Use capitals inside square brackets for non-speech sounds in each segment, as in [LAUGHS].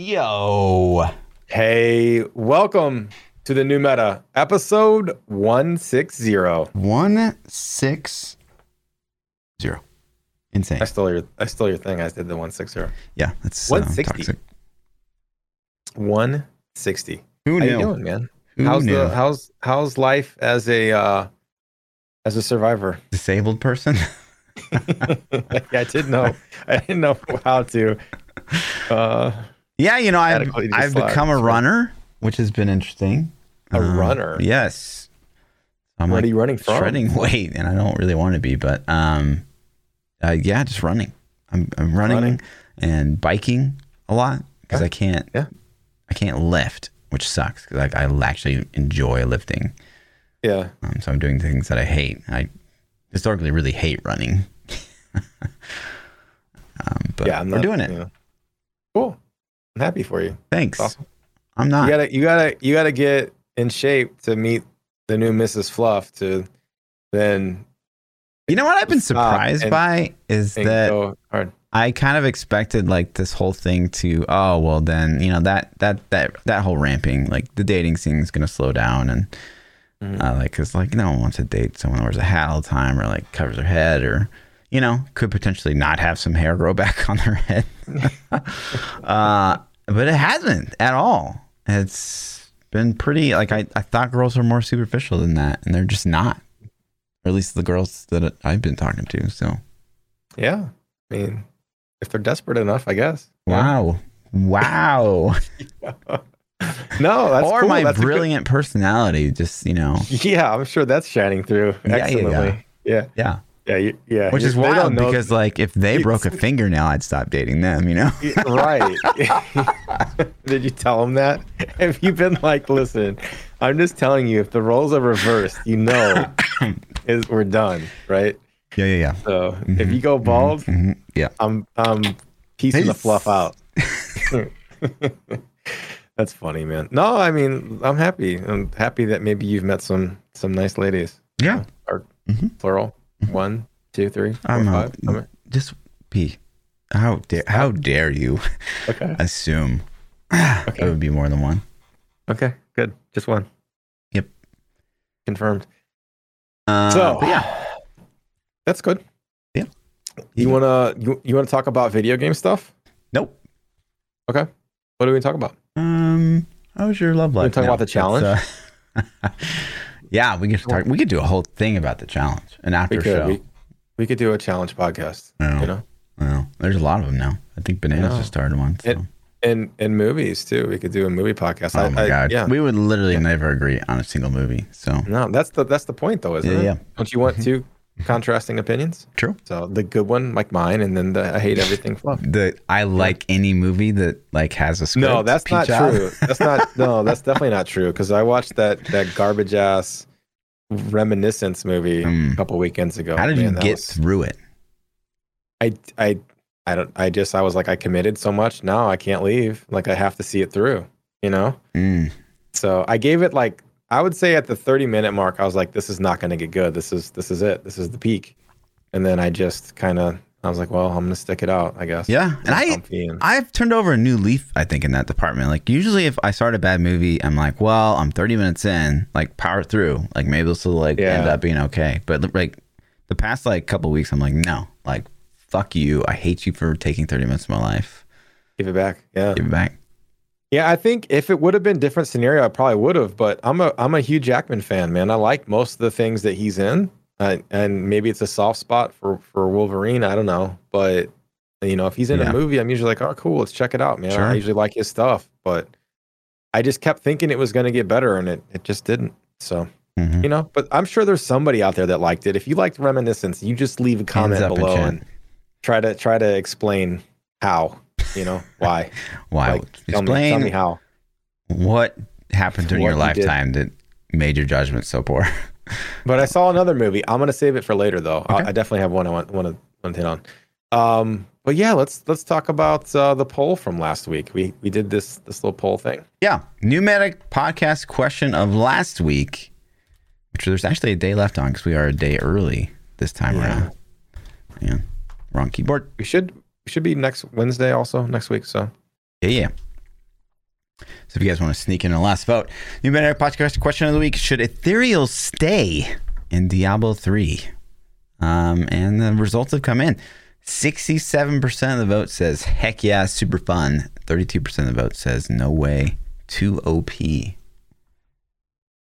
Yo. Hey, welcome to the new meta, episode 160. One six zero. Insane. I stole your I stole your thing. I did the 160. Yeah, that's uh, 160. toxic. 160. Who How knew? you doing, man? Who how's knew? the how's how's life as a uh as a survivor? Disabled person? [LAUGHS] [LAUGHS] yeah, I didn't know. I didn't know how to uh yeah, you know, I've, I've become a runner, which has been interesting. A Um, runner? Yes. I'm what like are you running from? shredding [LAUGHS] weight, and I don't really want to be, but um, uh, yeah, just running. I'm I'm running, Running. and biking a lot because Yeah. I can't. Yeah. I can't lift, which sucks because like I actually enjoy lifting. Yeah. Um, so I'm doing things that I hate. I historically really hate running. [LAUGHS] um, but yeah, I'm we're doing it. know. Cool. I'm happy for you. Thanks. Awesome. I'm not. You gotta you gotta you gotta get in shape to meet the new Mrs. Fluff to then You know what I've been surprised and- by is that. I kind of expected like this whole thing to oh well then you know that that that that whole ramping like the dating scene is gonna slow down and Mhm. uh, like because like no one wants to date someone who wears a hat all the time or like covers their head or you know could potentially not have some hair grow [LAUGHS] back on their head [LAUGHS] uh, but it hasn't at all. It's been pretty like I, I thought girls were more superficial than that and they're just not. Or at least the girls that I've been talking to so. Yeah. I mean, if they're desperate enough, I guess. wow. Wow. [LAUGHS] [LAUGHS] No, that's or cool. my That's a good- brilliant personality just you know. [LAUGHS] Yeah, I'm sure that's shining through. Yeah, yeah, excellently. Yeah, yeah yeah, you- yeah. which is wild know- because like if they broke a fingernail i'd stop dating them you know right. [LAUGHS] Did you tell them that? Have you been like, listen, I'm just telling you, if the roles are reversed, you know, [COUGHS] is we're done, right? yeah yeah yeah So if you go bald, hmm yeah I'm I'm piecing the fluff out. [LAUGHS] That's funny, man. No, I mean, I'm happy. I'm happy that maybe you've met some some nice ladies. yeah Or Mhm. plural. One, two, three, four, I'm five. a, I'm just p how dare how dare you okay. [LAUGHS] assume okay. it would be more than one Okay. Good. Just one. Yep. Confirmed. uh, so yeah that's good. Yeah. You wanna you, you wanna talk about video game stuff? nope Okay. What do we talk about? um how was your love life talk about the challenge? uh, [LAUGHS] yeah we could talk we could do a whole thing about the challenge an after We could show we, we could do a challenge podcast. No. You know? Well, there's a lot of them now. I think Bananas just started one. So. It- And and movies too. We could do a movie podcast. oh I- my I- god, Yeah. we would literally never agree on a single movie. So No, that's the that's the point though, isn't Yeah, it? yeah. Don't you want mm-hmm. two contrasting opinions? true. So the good one, like mine, and then the I hate everything [LAUGHS] fluff. The I like any movie that like has a script. No, that's not Out. true. [LAUGHS] That's not no, that's definitely not true. Because I watched that that garbage ass reminiscence movie Mm. a couple weekends ago. How did you Man, that get was- through it? I I I don't. I just I was like I committed so much. Now I can't leave. Like I have to see it through. You know. Mm. So I gave it like I would say at the 30 minute mark, I was like, this is not going to get good. This is this is it. This is the peak. And then I just kind of I was like, well, I'm going to stick it out, I guess. Yeah, and I and... I've turned over a new leaf. I think in that department. Like usually, if I start a bad movie, I'm like, well, I'm 30 minutes in. Like power through. Like maybe this will like end up being okay. But like the past like couple weeks, I'm like, no, like fuck you. I hate you for taking 30 minutes of my life. give it back. Yeah. Give it back. Yeah, I think if it would have been different scenario, I probably would have. But I'm a I'm a Hugh Jackman fan, man. I like most of the things that he's in, uh, and maybe it's a soft spot for for Wolverine. I don't know, but you know, if he's in Yeah. a movie, I'm usually like, oh, cool, let's check it out, man. Sure. I usually like his stuff, but I just kept thinking it was going to get better, and it it just didn't. So Mhm. you know, but I'm sure there's somebody out there that liked it. If you liked Reminiscence, you just leave a comment below chat. and try to try to explain how. You know why? [LAUGHS] Why? Like, tell me, Explain tell me how. what happened during What your did. lifetime that made your judgment so poor. [LAUGHS] But I saw another movie. I'm gonna save it for later, though. I, Okay. I definitely have one I want want to want to hit on. Um, but yeah, let's let's talk about uh, the poll from last week. We we did this this little poll thing. yeah. New Meta podcast question of last week, which there's actually a day left on because we are a day early this time Yeah. around. Yeah. Wrong keyboard. We should should be next Wednesday also next week. So Yeah, yeah. So if you guys want to sneak in a last vote, New Meta Podcast question of the week: Should Ethereal stay in Diablo three? Um, and the results have come in. Sixty-seven percent of the vote says heck yeah, super fun. Thirty-two percent of the vote says no way, too OP.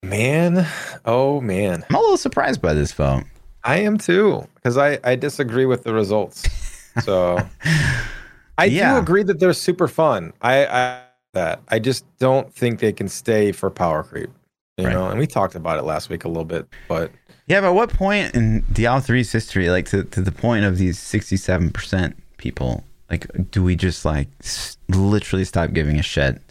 Man, oh man, I'm a little surprised by this vote. I am too because I I disagree with the results. So [LAUGHS] I Yeah. do agree that they're super fun. I I that I just don't think they can stay for power creep. You Right. know, and we talked about it last week a little bit, but Yeah, but what point in Diablo 3's history, like to, to the point of these 67% people, like, do we just like s- literally stop giving a shit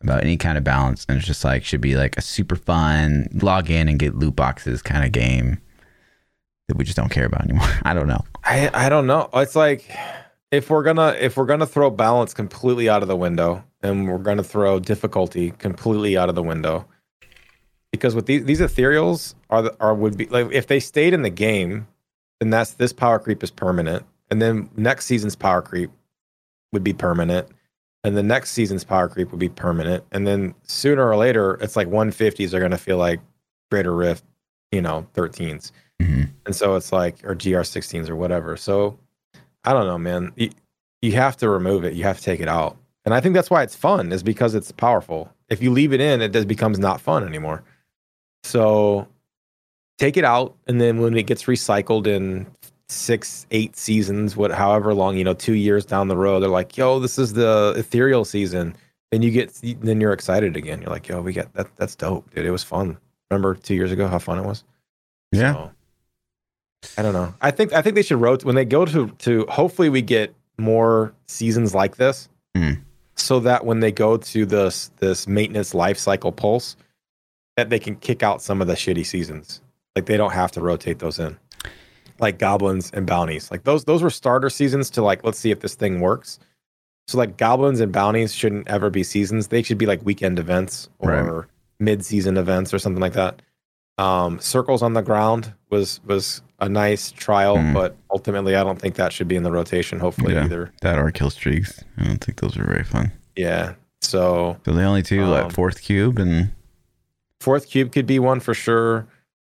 about any kind of balance? And it's just like, should be like a super fun, log in and get loot boxes kind of game that we just don't care about anymore. [LAUGHS] I don't know. I I don't know. It's like if we're gonna if we're gonna throw balance completely out of the window and we're gonna throw difficulty completely out of the window, because with these these ethereals are the, are would be like if they stayed in the game, then that's this power creep is permanent, and then next season's power creep would be permanent, and the next season's power creep would be permanent, and then sooner or later it's like 150s are gonna feel like Greater Rift, you know, 13s. Hmm And so it's like, or GR16s or whatever. So I don't know, man. You, you have to remove it. You have to take it out. And I think that's why it's fun, is because it's powerful. If you leave it in, it just becomes not fun anymore. So take it out. And then when it gets recycled in six, eight seasons, what however long, you know, two years down the road, they're like, yo, this is the ethereal season. Then you get then you're excited again. You're like, yo, we get that that's dope, dude. It was fun. Remember two years ago how fun it was? Yeah. So, I don't know. I think I think they should rotate when they go to to. Hopefully, we get more seasons like this, Mm. so that when they go to this this maintenance life cycle pulse, that they can kick out some of the shitty seasons. Like they don't have to rotate those in, like goblins and bounties. Like those those were starter seasons to like let's see if this thing works. So like goblins and bounties shouldn't ever be seasons. They should be like weekend events or Right. mid season events or something like that. Um, circles on the ground was was a nice trial, Mm. but ultimately I don't think that should be in the rotation. Hopefully Yeah. either. That or kill streaks. I don't think those are very fun. Yeah. So So the only two, Um, like fourth cube and fourth cube could be one for sure.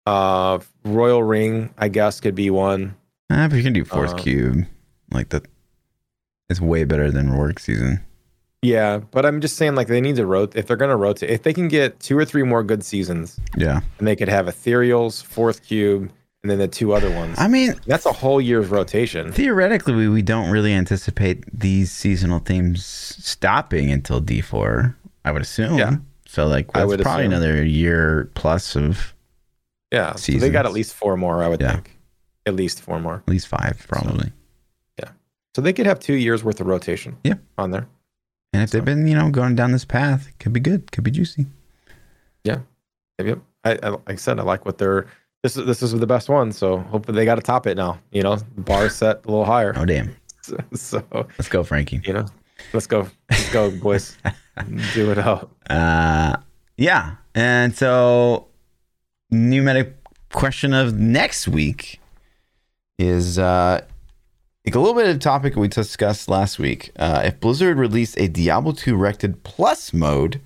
Uh, Royal Ring, I guess, could be one. ah, if you can do fourth Uh, cube, like that, it's way better than work season. Yeah, but I'm just saying, like they need to rotate. If they're gonna rotate, if they can get two or three more good seasons, Yeah. and they could have Ethereals, fourth cube, and then the two other ones. I mean, That's a whole year's rotation. theoretically, we, we don't really anticipate these seasonal themes stopping until D4, I would assume. Yeah. So, like, I that's would probably assume. another year plus of Yeah, so they got at least four more, I would Yeah. think. At least four more. at least five, probably. Yeah. So they could have two years worth of rotation. Yeah. on there. And if they've been, you know, going down this path, it could be good, could be juicy. Yeah. Yep. I, I like I said, I like what they're. This is this is the best one. So hopefully they got to top it now. You know, the bar set a little higher. Oh, damn. [LAUGHS] So Let's go, Frankie. you know, let's go, let's go, [LAUGHS] boys. Do it out. Uh, yeah. And so, new meta question of next week is uh, like a little bit of a topic we discussed last week. Uh, if Blizzard released a Diablo 2 Resurrected Plus mode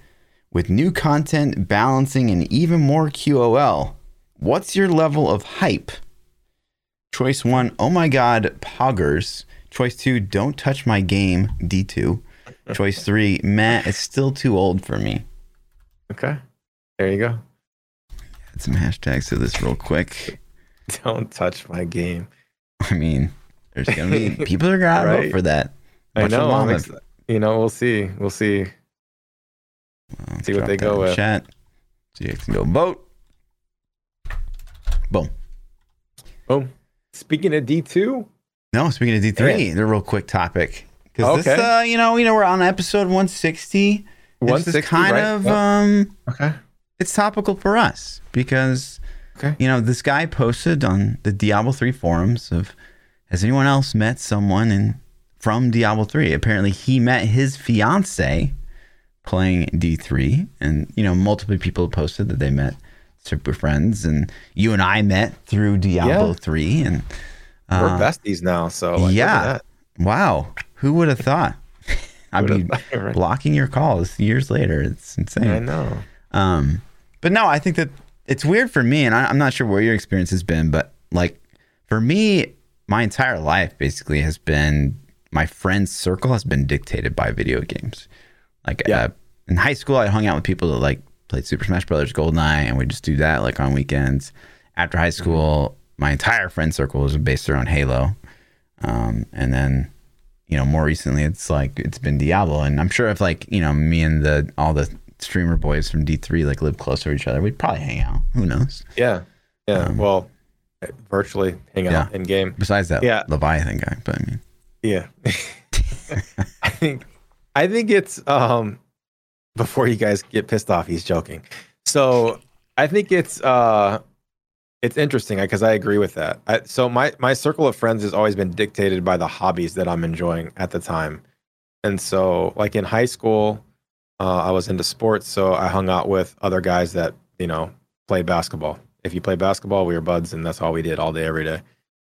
with new content, balancing, and even more QOL, what's your level of hype? Choice one, oh my god, poggers. Choice two, don't touch my game, D2. Choice three, Matt, it's still too old for me. Okay, there you go. Add some hashtags to this real quick. [LAUGHS] Don't touch my game. I mean, there's gonna be [LAUGHS] people are gonna vote for that. I Bunch of know. I'm ex- you know, we'll see. We'll see. I'll See what they go with. Chat. So you can go vote. Boom. Boom. Speaking of D two, No, speaking of D three, the real quick topic because this, Okay. uh, you know, you know, we're on episode one sixty. one This is kind right? of Yep. um, okay. it's topical for us because Okay. you know this guy posted on the Diablo 3 forums of has anyone else met someone in from Diablo 3 apparently he met his fiance playing D3 and you know multiple people posted that they met super friends and you and I met through Diablo Yeah. 3 and We're uh, besties now, so like, yeah. wow who would have thought [LAUGHS] I'd be [LAUGHS] Right. blocking your calls years later. It's insane. I know. Um, but no, I think that it's weird for me, and I, I'm not sure what your experience has been, but like for me, my entire life basically has been my friends' circle has been dictated by video games. Like Yeah. uh, in high school, I hung out with people that like played Super Smash Brothers, GoldenEye, and we just do that like on weekends. After high school, my entire friend circle was based around Halo, um, and then you know more recently it's like it's been Diablo, and I'm sure if like you know me and the all the streamer boys from D3 like live closer to each other, we'd probably hang out. Who knows? Yeah. Yeah. Um, well, virtually hang out Yeah. in game. Besides that Yeah. Leviathan guy, but I mean, Yeah. [LAUGHS] I think I think it's um before you guys get pissed off, he's joking. So I think it's uh it's interesting because I agree with that. I, so my my circle of friends has always been dictated by the hobbies that I'm enjoying at the time. And so like in high school, uh, I was into sports, so I hung out with other guys that, you know, played basketball. If you play basketball, we were buds and that's all we did all day every day.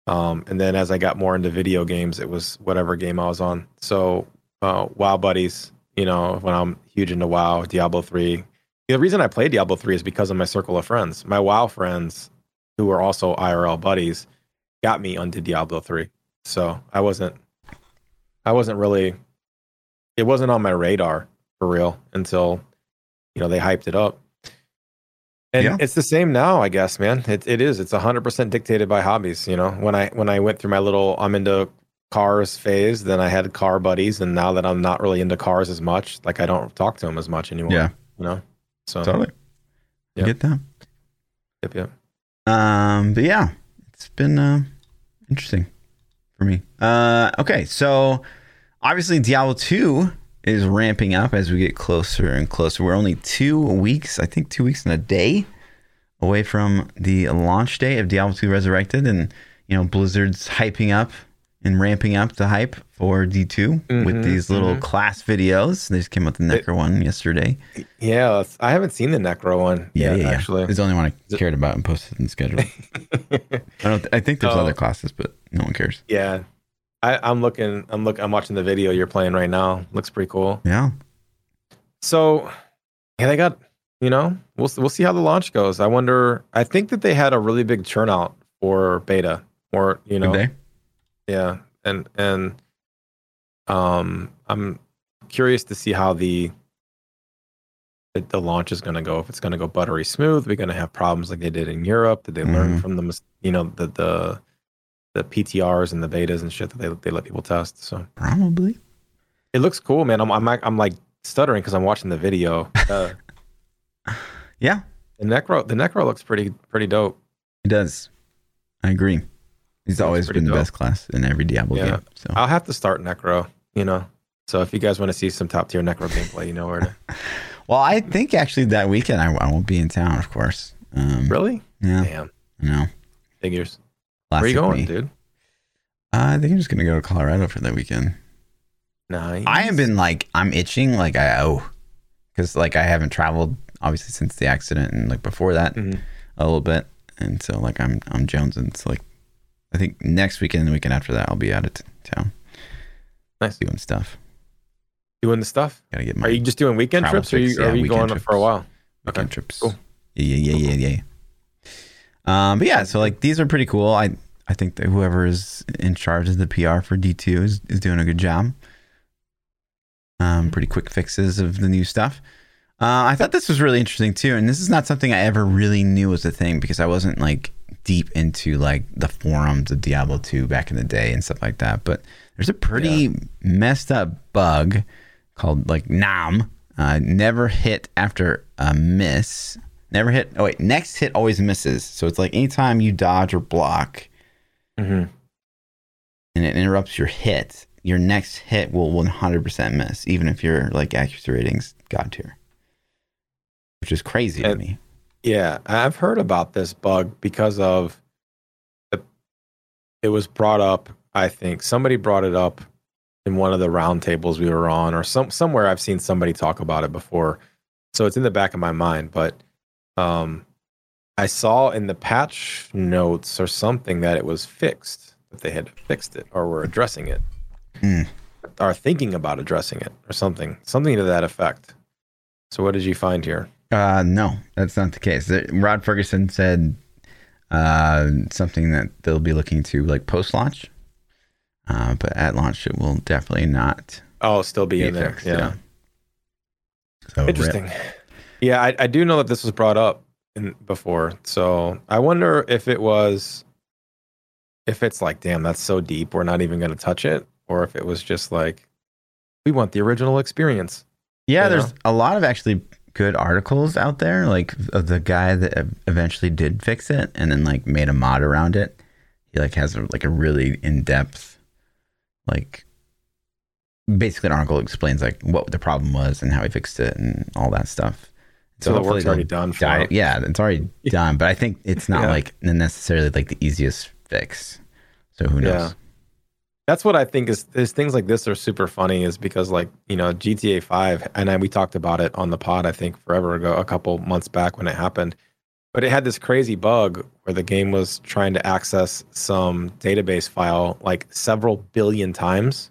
Um, and then as I got more into video games, it was whatever game I was on. So uh, WoW buddies, you know, when I'm huge into WoW, Diablo three. The reason I play Diablo three is because of my circle of friends. My WoW friends, who were also IRL buddies, got me onto Diablo three. So I wasn't, I wasn't really, it wasn't on my radar for real until, you know, they hyped it up. And Yeah. it's the same now, I guess, man. It it is. It's hundred percent dictated by hobbies. You know, when I when I went through my little I'm into cars phase, then I had car buddies, and now that I'm not really into cars as much, like I don't talk to them as much anymore. Yeah. you know. So totally. I get that. yep, yep. Um, but yeah, it's been uh, interesting for me. Uh, okay, so obviously Diablo 2 is ramping up as we get closer and closer. We're only two weeks, I think two weeks and a day away from the launch day of Diablo 2 Resurrected. And, you know, Blizzard's hyping up and ramping up the hype for D2 with Mhm, these little mhm. class videos. They just came out with the It- Necro one yesterday. Yeah, I haven't seen the Necro one. Yeah, yet, yeah, yeah. actually. It's the only one I cared about and posted in the schedule. [LAUGHS] I don't. I think there's Oh. other classes, but no one cares. yeah, I, I'm looking. I'm look. I'm watching the video you're playing right now. Looks pretty cool. Yeah, So, yeah, they got. You know, we'll we'll see how the launch goes. I wonder. I think that they had a really big turnout for beta, or you know, Did they? Yeah, and and um, I'm curious to see how the the, the launch is going to go. If it's going to go buttery smooth, we're going to have problems like they did in Europe. Did they learn Mhm. from the you know the the the PTRs and the betas and shit that they they let people test? So Probably. it looks cool, man. I'm I'm, I'm like stuttering because I'm watching the video. [LAUGHS] Uh, Yeah, the necro the necro looks pretty pretty dope. it does. I agree. He's always been the best class in every Diablo Yeah. game. So I'll have to start necro. You know. So if you guys want to see some top tier necro gameplay, you know where to. [LAUGHS] well, I think actually that weekend I, I won't be in town, of course. Um, really? Yeah, Damn. no. Figures. Where are you going, me. dude? Uh, I think I'm just gonna go to Colorado for that weekend. Nice. I have been like I'm itching like I owe because like I haven't traveled obviously since the accident and like before that Mhm. a little bit, and so like I'm I'm Jones and it's like I think next weekend and the weekend after that I'll be out of t- town Nice. doing stuff. doing the stuff. Gotta get my Are you just doing weekend travel trips, or are you, fix, yeah, are you weekend going for a while? weekend Okay, trips. cool. Yeah, yeah, yeah, yeah, yeah. Um, but yeah, so like these are pretty cool. I I think that whoever is in charge of the PR for D two is is doing a good job. Um, pretty quick fixes of the new stuff. Uh, I thought this was really interesting too, and this is not something I ever really knew was a thing because I wasn't like deep into like the forums of Diablo 2 back in the day and stuff like that. But there's a pretty messed up bug called like NAM, uh, never hit after a miss. Never hit. Oh wait, next hit always misses. So it's like anytime you dodge or block mm-hmm. and it interrupts your hit, your next hit will 100% miss, even if your like accuracy ratings god tier, which is crazy to me. Yeah, I've heard about this bug because of the, it was brought up. I think somebody brought it up in one of the roundtables we were on, or some somewhere I've seen somebody talk about it before. So it's in the back of my mind, but um, I saw in the patch notes or something that it was fixed, that they had fixed it or were addressing it. Hmm. are thinking about addressing it or something, something to that effect. So, what did you find here? Uh, no, that's not the case. Rod Fergusson said uh, something that they'll be looking to like post launch, uh, but at launch it will definitely not. Oh, still be, be in there. Yeah. yeah. So Interesting. Rip. Yeah, I, I do know that this was brought up in, before. So I wonder if it was, if it's like, damn, that's so deep, we're not even going to touch it, or if it was just like, we want the original experience. Yeah, there's know? a lot of actually good articles out there, like of the guy that eventually did fix it and then like made a mod around it. He like has a, like a really in depth, like basically an article explains like what the problem was and how he fixed it and all that stuff. So, so the work's already done. Die, yeah, it's already [LAUGHS] done, but I think it's not yeah. like necessarily like the easiest fix. So who knows? Yeah that's what I think is is things like this are super funny is because like you know GTA Five and I, we talked about it on the pod I think forever ago a couple months back when it happened, but it had this crazy bug where the game was trying to access some database file like several billion times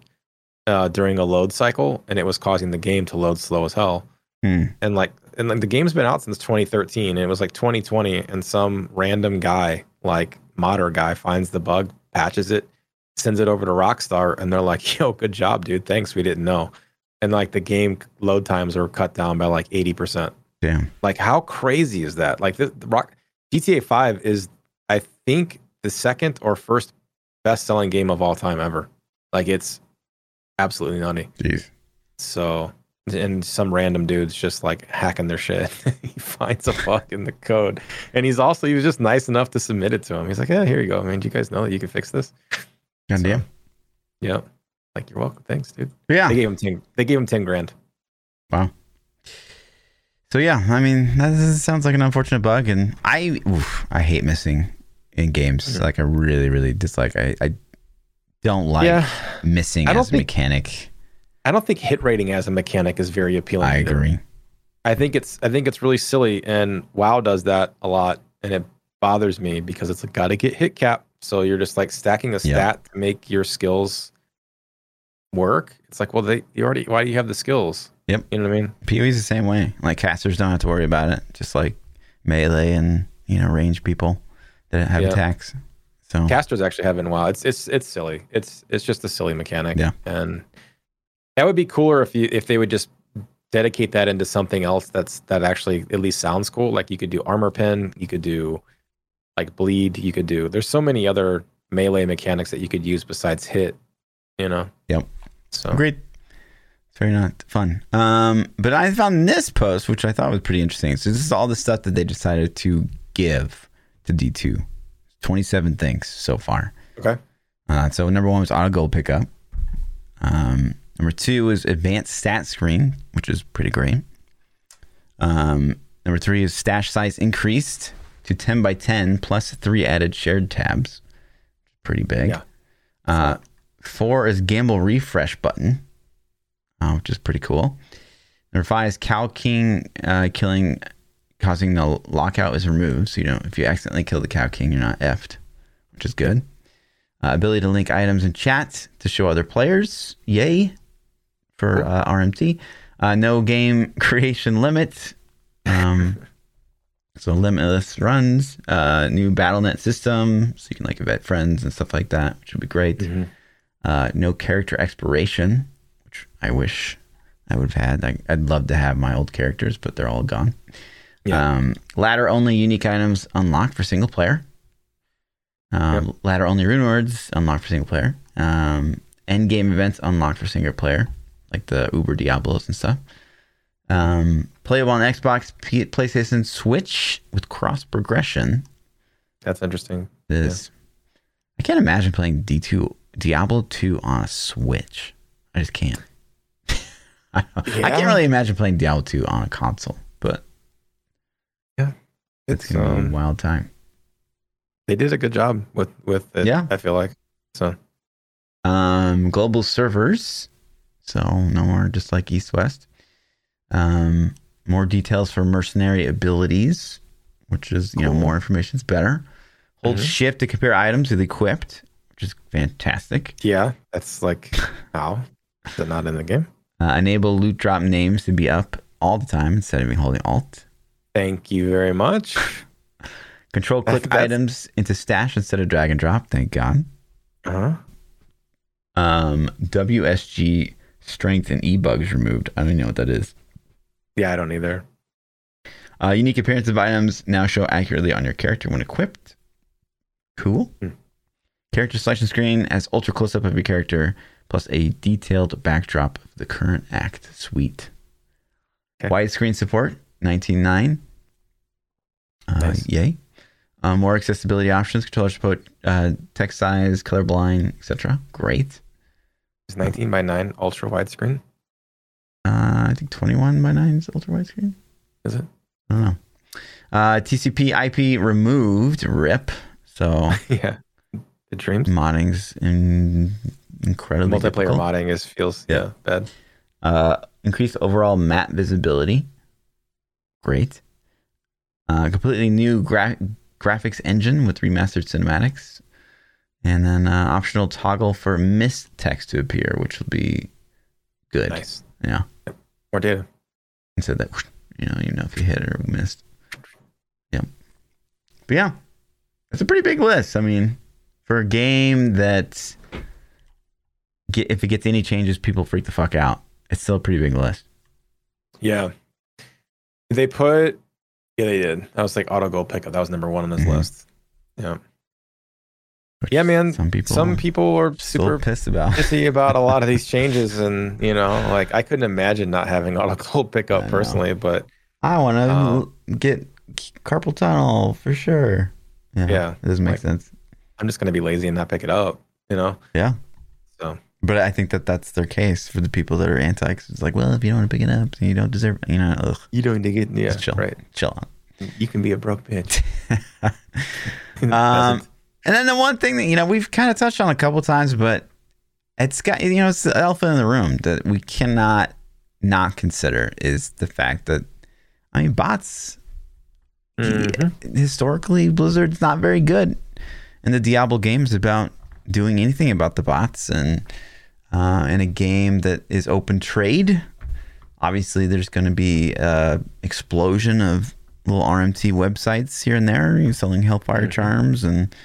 uh, during a load cycle, and it was causing the game to load slow as hell. Hmm. And like and like the game's been out since 2013, and it was like 2020, and some random guy like modder guy finds the bug, patches it sends it over to Rockstar, and they're like, [LAUGHS] "Yo, good job, dude. Thanks. We didn't know." And like the game load times are cut down by like eighty percent. Damn. Like how crazy is that? Like the, the Rock GTA Five is, I think, the second or first best selling game of all time ever. Like it's absolutely nutty. Jeez. So and some random dude's just like hacking their shit. [LAUGHS] he finds a bug in the code, and he's also he was just nice enough to submit it to him. He's like, "Yeah, here you go. I mean, do you guys know that you can fix this?" God so, damn. Yeah. Like you're welcome. Thanks, dude. Yeah. They gave him ten. They gave him ten grand. Wow. So yeah, I mean that sounds like an unfortunate bug, and I oof, I hate missing in games. Mm-hmm. Like I really really dislike. I I don't like yeah. missing as a mechanic. I don't think hit rating as a mechanic is very appealing. I either. agree. I think it's I think it's really silly, and WoW does that a lot, and it bothers me because it's like gotta get hit cap so you're just like stacking a stat yep. to make your skills work. It's like, well, they you already why do you have the skills? Yep. You know what I mean? PoE's the same way. Like casters don't have to worry about it. Just like melee and you know range people that have attacks. So casters actually have in WoW. It's it's it's silly. It's it's just a silly mechanic. Yeah. And that would be cooler if you if they would just dedicate that into something else that's that actually at least sounds cool. Like you could do armor pen, you could do like bleed you could do. There's so many other melee mechanics that you could use besides hit, you know? Yep. So great. It's very not fun. Um, but I found this post, which I thought was pretty interesting. So this is all the stuff that they decided to give to D2. 27 things so far. Okay. Uh, so number one was auto gold pickup. Um, number two is advanced stat screen, which is pretty great. Um, number three is stash size increased to 10 by 10 plus three added shared tabs. Pretty big. Yeah. Uh, four is gamble refresh button, uh, which is pretty cool. Number five is Cow King uh, killing, causing the lockout is removed. So, you know, if you accidentally kill the Cow King, you're not effed, which is good. Uh, ability to link items in chat to show other players. Yay for uh, RMT. Uh, no game [LAUGHS] creation limit. Um, [LAUGHS] So limitless runs, uh, new Battle.net system, so you can like vet friends and stuff like that, which would be great. Mm-hmm. Uh, no character expiration, which I wish I would have had. I, would love to have my old characters, but they're all gone. Yeah. Um, ladder only unique items unlocked for single player. Um, yep. Ladder only rune words unlocked for single player. Um, end game events unlocked for single player, like the Uber Diablos and stuff. Um, playable on Xbox, P- PlayStation, Switch with cross progression. That's interesting. This, yeah. I can't imagine playing D two Diablo two on a Switch. I just can't. [LAUGHS] I, yeah. I, can't really imagine playing Diablo two on a console, but yeah, it's, it's gonna um, be a um, wild time. They did a good job with with it. Yeah, I feel like so. Um, global servers, so no more just like East West. Um, more details for mercenary abilities, which is you cool. know more information is better. Hold mm-hmm. shift to compare items with equipped, which is fantastic. Yeah, that's like [LAUGHS] how. Is it not in the game? Uh, enable loot drop names to be up all the time instead of me holding Alt. Thank you very much. [LAUGHS] Control click That's- items into stash instead of drag and drop. Thank God. Uh-huh. Um, WSG strength and e bugs removed. I don't even know what that is. Yeah, I don't either. Uh, unique appearance of items now show accurately on your character when equipped. Cool. Hmm. Character selection screen has ultra close up of your character plus a detailed backdrop of the current act. Sweet. Okay. Widescreen support 19.9. Uh, Nice. Yay. Uh, more accessibility options, controller support, uh, text size, colorblind, etc. Great. It's 19 by 9 ultra widescreen. Uh, I think 21 by 9 is ultra widescreen. Is it? I don't know. Uh, TCP IP removed. RIP. So [LAUGHS] yeah. The dreams. modding's in, incredibly Multiplayer difficult. modding is feels Yeah. yeah, bad. Uh, increased overall map visibility. Great. Uh, completely new gra- graphics engine with remastered cinematics. And then uh, optional toggle for mist text to appear, which will be good. Nice. Yeah. More data. Instead that, you know, you know if you hit it or missed. Yep. But yeah, it's a pretty big list. I mean, for a game that get, if it gets any changes, people freak the fuck out. It's still a pretty big list. Yeah. They put yeah, they did. That was like auto goal pickup. That was number one on this Mhm. list. Yeah. Yeah, man. Some people, Some people are super pissed about. pissy [LAUGHS] about a lot of these changes and you know, like I couldn't imagine not having [LAUGHS] auto I pickup personally, but I want to Uh, get carpal tunnel for sure. Yeah, Yeah, it doesn't make like- sense. I'm just gonna be lazy and not pick it up, you know? Yeah. So But I think that that's their case for the people that are anti. 'cause it's like, well, if you don't want to pick it up, then you don't deserve. You know, ugh, you don't need to get yeah, chill, right. chill on. You can be a broke bitch. [LAUGHS] Um, and then the one thing that you know we've kind of touched on a couple times, but it's got you know it's the elephant in the room that we cannot not consider is the fact that I mean bots Mhm. historically Blizzard's not very good and the Diablo games about doing anything about the bots and uh, in a game that is open trade. Obviously, there's going to be a explosion of little RMT websites here and there selling Hellfire Mhm. charms and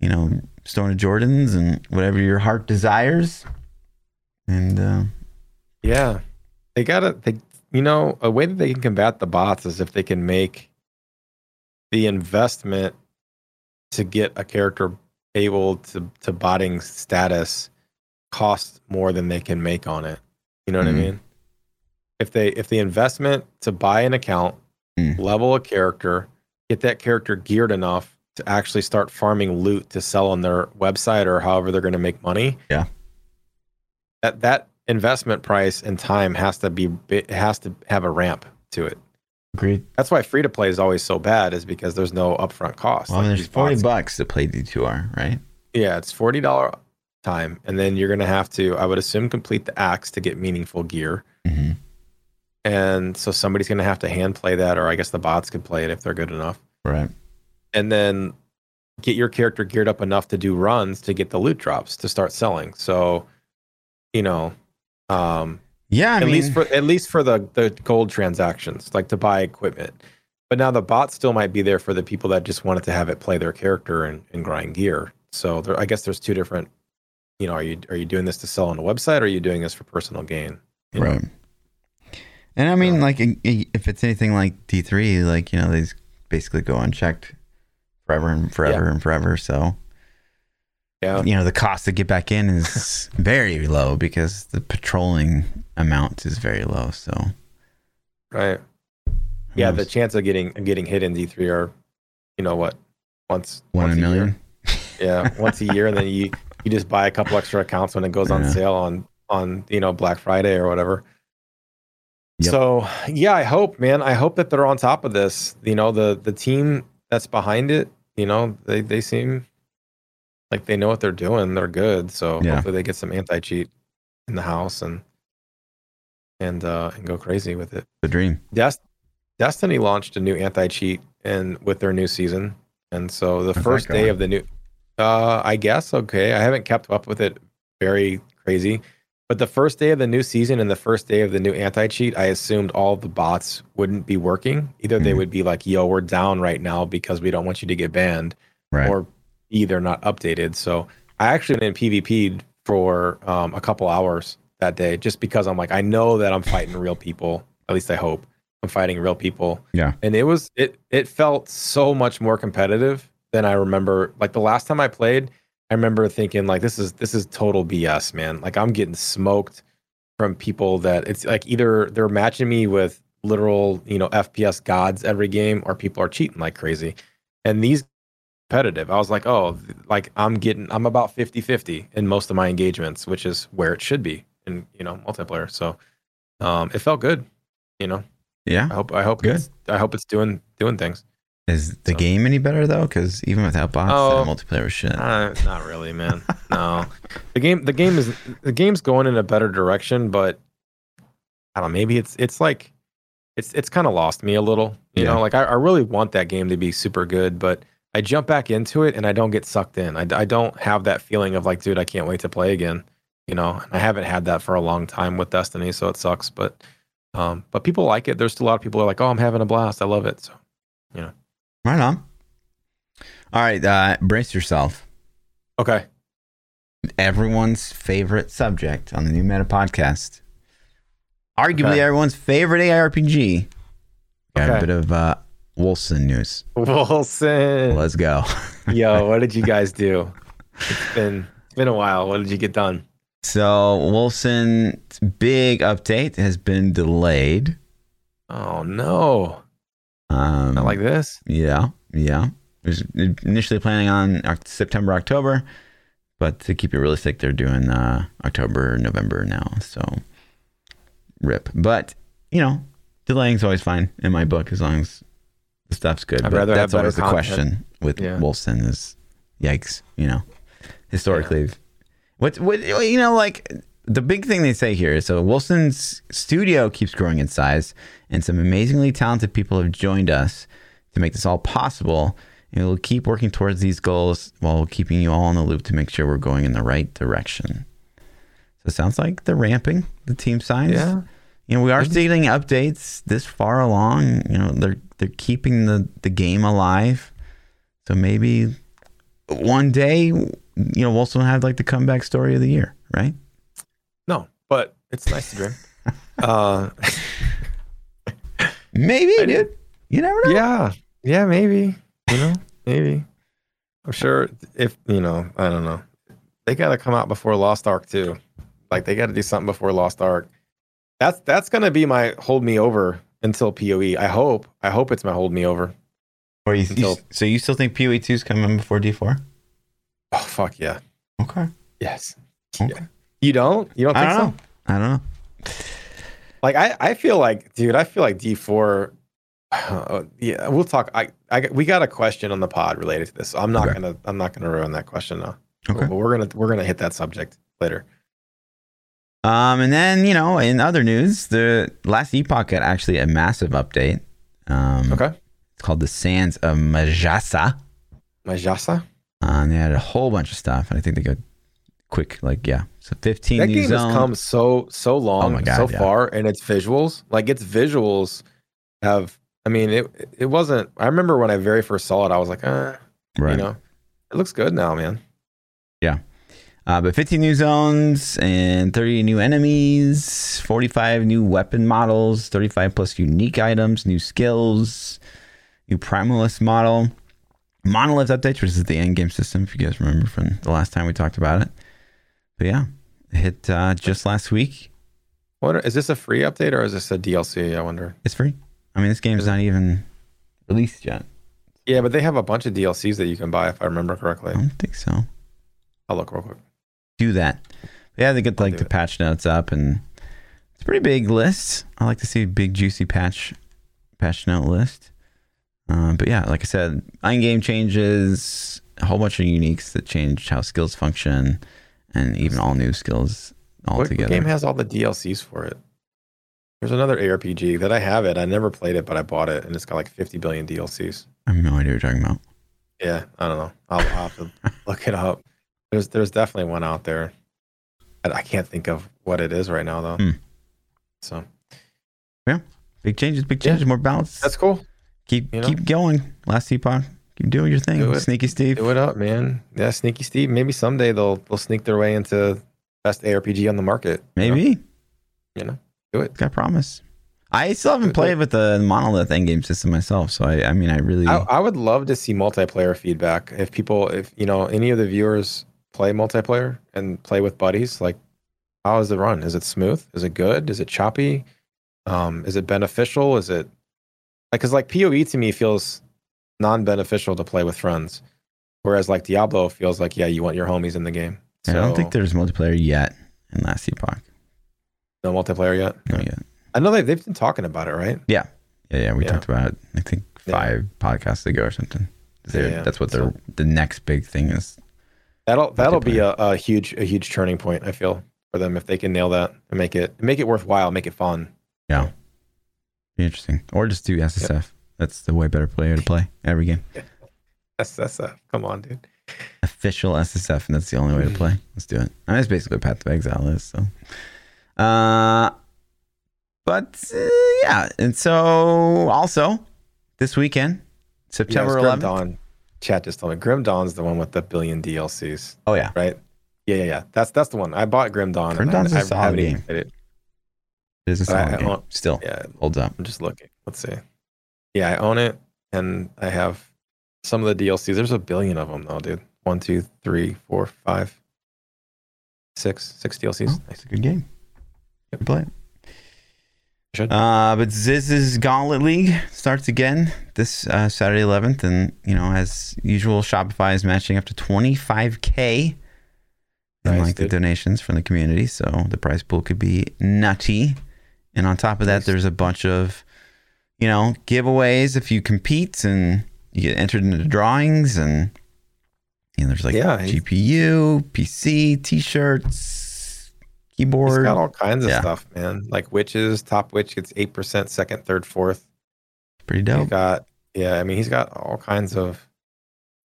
you know Stone of Jordans and whatever your heart desires. And uh, Yeah. They gotta they you know, a way that they can combat the bots is if they can make the investment to get a character able to to botting status cost more than they can make on it. You know what Mhm. I mean? If they if the investment to buy an account, Mm. level a character, get that character geared enough to actually start farming loot to sell on their website or however they're going to make money. Yeah. That that investment price and time has to be it has to have a ramp to it. agreed. That's why free to play is always so bad is because there's no upfront cost. Well, Like there's forty bots- bucks to play D2R, right? Yeah, it's forty dollar time, and then you're gonna have to, I would assume, complete the acts to get meaningful gear. Mm-hmm. And so somebody's gonna have to hand play that, or I guess the bots could play it if they're good enough. Right. And then get your character geared up enough to do runs to get the loot drops to start selling. So, you know, um, Yeah, I at mean, least for at least for the the gold transactions, like to buy equipment. But now the bot still might be there for the people that just wanted to have it play their character and, and grind gear. So there, I guess there's two different. You know, are you are you doing this to sell on a website, or are you doing this for personal gain? You know? Right. And I mean, like, if it's anything like D3, like, you know, they just basically go unchecked forever and forever and forever. So, Yeah, you know, the cost to get back in is [LAUGHS] very low because the patrolling amount is very low. So, right. Yeah, the chance of getting getting hit in D three are, you know what, once one once a million. Yeah, once a year, and then you [LAUGHS] you just buy a couple extra accounts when it goes on Yeah. sale on on you know Black Friday or whatever. Yep. So yeah, I hope, man. I hope that they're on top of this. You know, the the team that's behind it. You know, they they seem like they know what they're doing. They're good. So Yeah. hopefully they get some anti cheat in the house and and uh and go crazy with it. The dream. Des- Destiny launched a new anti cheat and with their new season, and so the How's first day of the new, uh, I guess okay. I haven't kept up with it very crazy. But the first day of the new season and the first day of the new anti cheat, I assumed all the bots wouldn't be working. Either they Mhm. would be like, "Yo, we're down right now because we don't want you to get banned," Right. or B, they're not updated. So I actually been PvP'd for um, a couple hours that day just because I'm like, I know that I'm fighting real people. At least I hope I'm fighting real people. Yeah. And it was it it felt so much more competitive than I remember. Like the last time I played, I remember thinking like this is this is total BS, man. Like I'm getting smoked from people that it's like either they're matching me with literal, you know, FPS gods every game or people are cheating like crazy. And these competitive. I was like, oh, like I'm getting I'm about 50-50 in most of my engagements, which is where it should be in, you know, multiplayer. So um it felt good, you know. Yeah. I hope I hope Good. it's I hope it's doing doing things. Is the So- game any better though? Because even without bots, Oh. the multiplayer was shit. Uh, not really, man. No, the game the game is the game's going in a better direction, but I don't know. Maybe it's it's like it's it's kind of lost me a little. You Yeah. know, like I, I really want that game to be super good, but I jump back into it and I don't get sucked in. I, I don't have that feeling of like, dude, I can't wait to play again. You know, I haven't had that for a long time with Destiny, so it sucks. But um, but people like it. There's still a lot of people who are like, oh, I'm having a blast. I love it. So Right on. All right, uh, brace yourself. okay, Everyone's favorite subject on the New Meta podcast. Arguably Okay. everyone's favorite ARPG. Got a bit of uh, Wolcen news. Wolcen. Let's go. [LAUGHS] Yo, what did you [LAUGHS] guys do? It's been it's been a while. What did you get done? So Wolcen's big update has been delayed. Oh no, Um, not like this. Yeah, yeah. It was initially planning on September, October, but to keep it realistic, they're doing uh, October, November now. So, rip. But you know, delaying's always fine in my book as long as the stuff's good. I'd but that's always the content. question with Yeah. Wolcen is, yikes. You know, historically, what what you know, like the big thing they say here is so Wolcen's studio keeps growing in size, and some amazingly talented people have joined us to make this all possible. And we'll keep working towards these goals while keeping you all in the loop to make sure we're going in the right direction. So it sounds like they're ramping the team size. Yeah. You know, we are seeing updates this far along. You know, they're they're keeping the, the game alive. So maybe one day, you know, Wolcen will have like the comeback story of the year, right? No, but it's nice to dream. [LAUGHS] uh, Maybe, I dude. did. You never know. yeah, yeah, maybe. You know, maybe. I'm sure if you know, I don't know. They got to come out before Lost Ark too. Like they got to do something before Lost Ark. That's that's gonna be my hold me over until PoE. I hope. I hope it's my hold me over. Or you, you- so you still think PoE two is coming before D four? Oh fuck yeah. Okay. Yes. Okay. Yeah. You don't? You don't I think don't so? know. I don't know. Like I, I feel like, dude, I feel like D four. [SIGHS] Uh, yeah, we'll talk. I, I, we got a question on the pod related to this. So I'm not Okay. gonna, I'm not gonna ruin that question now. Okay. But we're gonna, we're gonna hit that subject later. Um, and then you know, in other news, the Last Epoch got actually a massive update. Um, Okay. It's called the Sands of Majasa. Majasa. Uh, and they had a whole bunch of stuff. And I think they got quick, like yeah, so fifteen That new game has zones. come so, so long, Oh God, so yeah. far, and its visuals, like its visuals, have. I mean, it, it wasn't. I remember when I very first saw it, I was like, uh, right. you know, it looks good now, man. Yeah. Uh, but 15 new zones and 30 new enemies, 45 new weapon models, 35 plus unique items, new skills, new primalist model, monolith updates, which is the end game system, if you guys remember from the last time we talked about it. But yeah, it hit uh, just last week. What is this a free update or is this a DLC? I wonder. It's free. I mean, this game's Is not even released yet. Yeah, but they have a bunch of DLCs that you can buy if I remember correctly. I don't think so. I'll look real quick. do that. Yeah, they get I'll like the it. patch notes up, and it's a pretty big list. I like to see a big juicy patch patch note list. Um, but yeah, like I said, in-game changes, a whole bunch of uniques that changed how skills function, and even all new skills all What, what game has all the DLCs for it? There's another ARPG that I have it. I never played it, but I bought it, and it's got like 50 billion DLCs. I have no idea what you're talking about. Yeah, I don't know. I'll, I'll have to [LAUGHS] look it up. There's there's definitely one out there. I, I can't think of what it is right now though. Hmm. So yeah, Big changes, big Yeah. changes, more balance. that's cool. keep you know. keep going. Last epoch, keep doing your thing. Do. Sneaky Steve. Do it up, man. Yeah, Sneaky Steve. Maybe someday they'll they'll sneak their way into best ARPG on the market. you know? Maybe You know, do it. got promise. I still haven't played with the monolith endgame system myself, so I, I mean, I really I, I would love to see multiplayer feedback. If people, if you know, any of the viewers play multiplayer and play with buddies, like how is the run? Is it smooth? Is it good? Is it choppy? Um, is it beneficial? Is it like because like PoE to me feels non-beneficial to play with friends, whereas like Diablo feels like yeah, you want your homies in the game. I don't think there's multiplayer yet in last epoch. no multiplayer yet. Not yet. I know they they've been talking about it, right? Yeah, yeah, yeah. we Yeah. talked about it. I think Yeah. five podcasts ago or something. Yeah, That's what so- their the next big thing is. That'll that'll be a, a huge a huge turning point. I feel for them if they can nail that and make it make it worthwhile, make it fun. Yeah, be interesting. Or just do SSF. That's the way better player to play every game. That's that's uh, come on, dude. Official SSF, and that's the only way to Mm. play. Let's do it. I mean, that's basically Path of Exile is. So, uh, but uh, yeah, and so also this weekend, September yeah, it was Grim 11th. Dawn. Chat just told me Grim Dawn's the one with the billion DLCs, Oh yeah, right? Yeah, yeah, yeah. That's that's the one. I bought Grim Dawn. Grim and I- Dawn's a I solid haven't game. it. it is a I- solid I game. Still Yeah, holds up. I'm just looking. Let's see. Yeah, I own it, and I have some of the DLCs. There's a billion of them though, dude. One, two, three, four, five, six, six DLCs. Oh, it's a good game. Yep. Play. it. Should. Uh, but Ziz's Gauntlet League starts again this uh, Saturday 11th, and you know, as usual, Shopify is matching up to 25k in like the donations from the community, so the prize pool could be nutty. And on top of that, there's a bunch of you know giveaways if you compete, and you get entered into drawings, and you know, there's like Yeah, GPU, PC, T-shirts, He's keyboard. got all kinds of Yeah. stuff, man. Like witches, top witch gets eight percent, second, third, fourth. Pretty He's dope. got yeah, I mean he's got all kinds of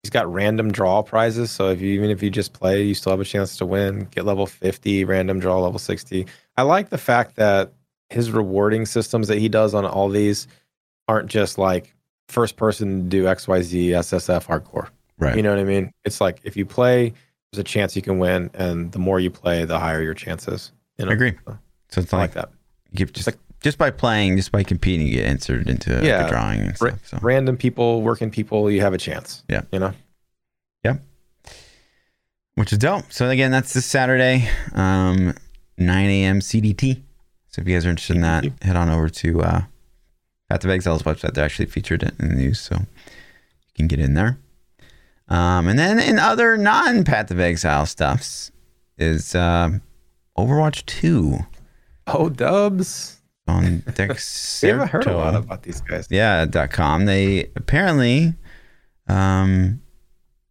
he's got random draw prizes. So if you even if you just play, you still have a chance to win. Get level 50, random draw level 60. I like the fact that his rewarding systems that he does on all these aren't just like first person to do XYZ SSF hardcore. Right. You know what I mean? It's like if you play, there's a chance you can win, and the more you play, the higher your chances. You know? I agree. So, So it's I not like like that. you just like- just by playing, just by competing, you get entered into Yeah. a drawing and stuff. So Random people, working people, you have a chance. Yeah. You know? Yeah. Which is dope. So again, that's this Saturday, um, 9 a.m. CDT. So if you guys are interested in that, head on over to uh, Path of Exile's website. They're actually featured it in the news, so you can get in there. Um, and then in other non Path of Exile stuffs is um Overwatch 2 Oh, dubs. on [LAUGHS] We Dexerto. haven't heard a lot about these guys. yeah dot com they apparently um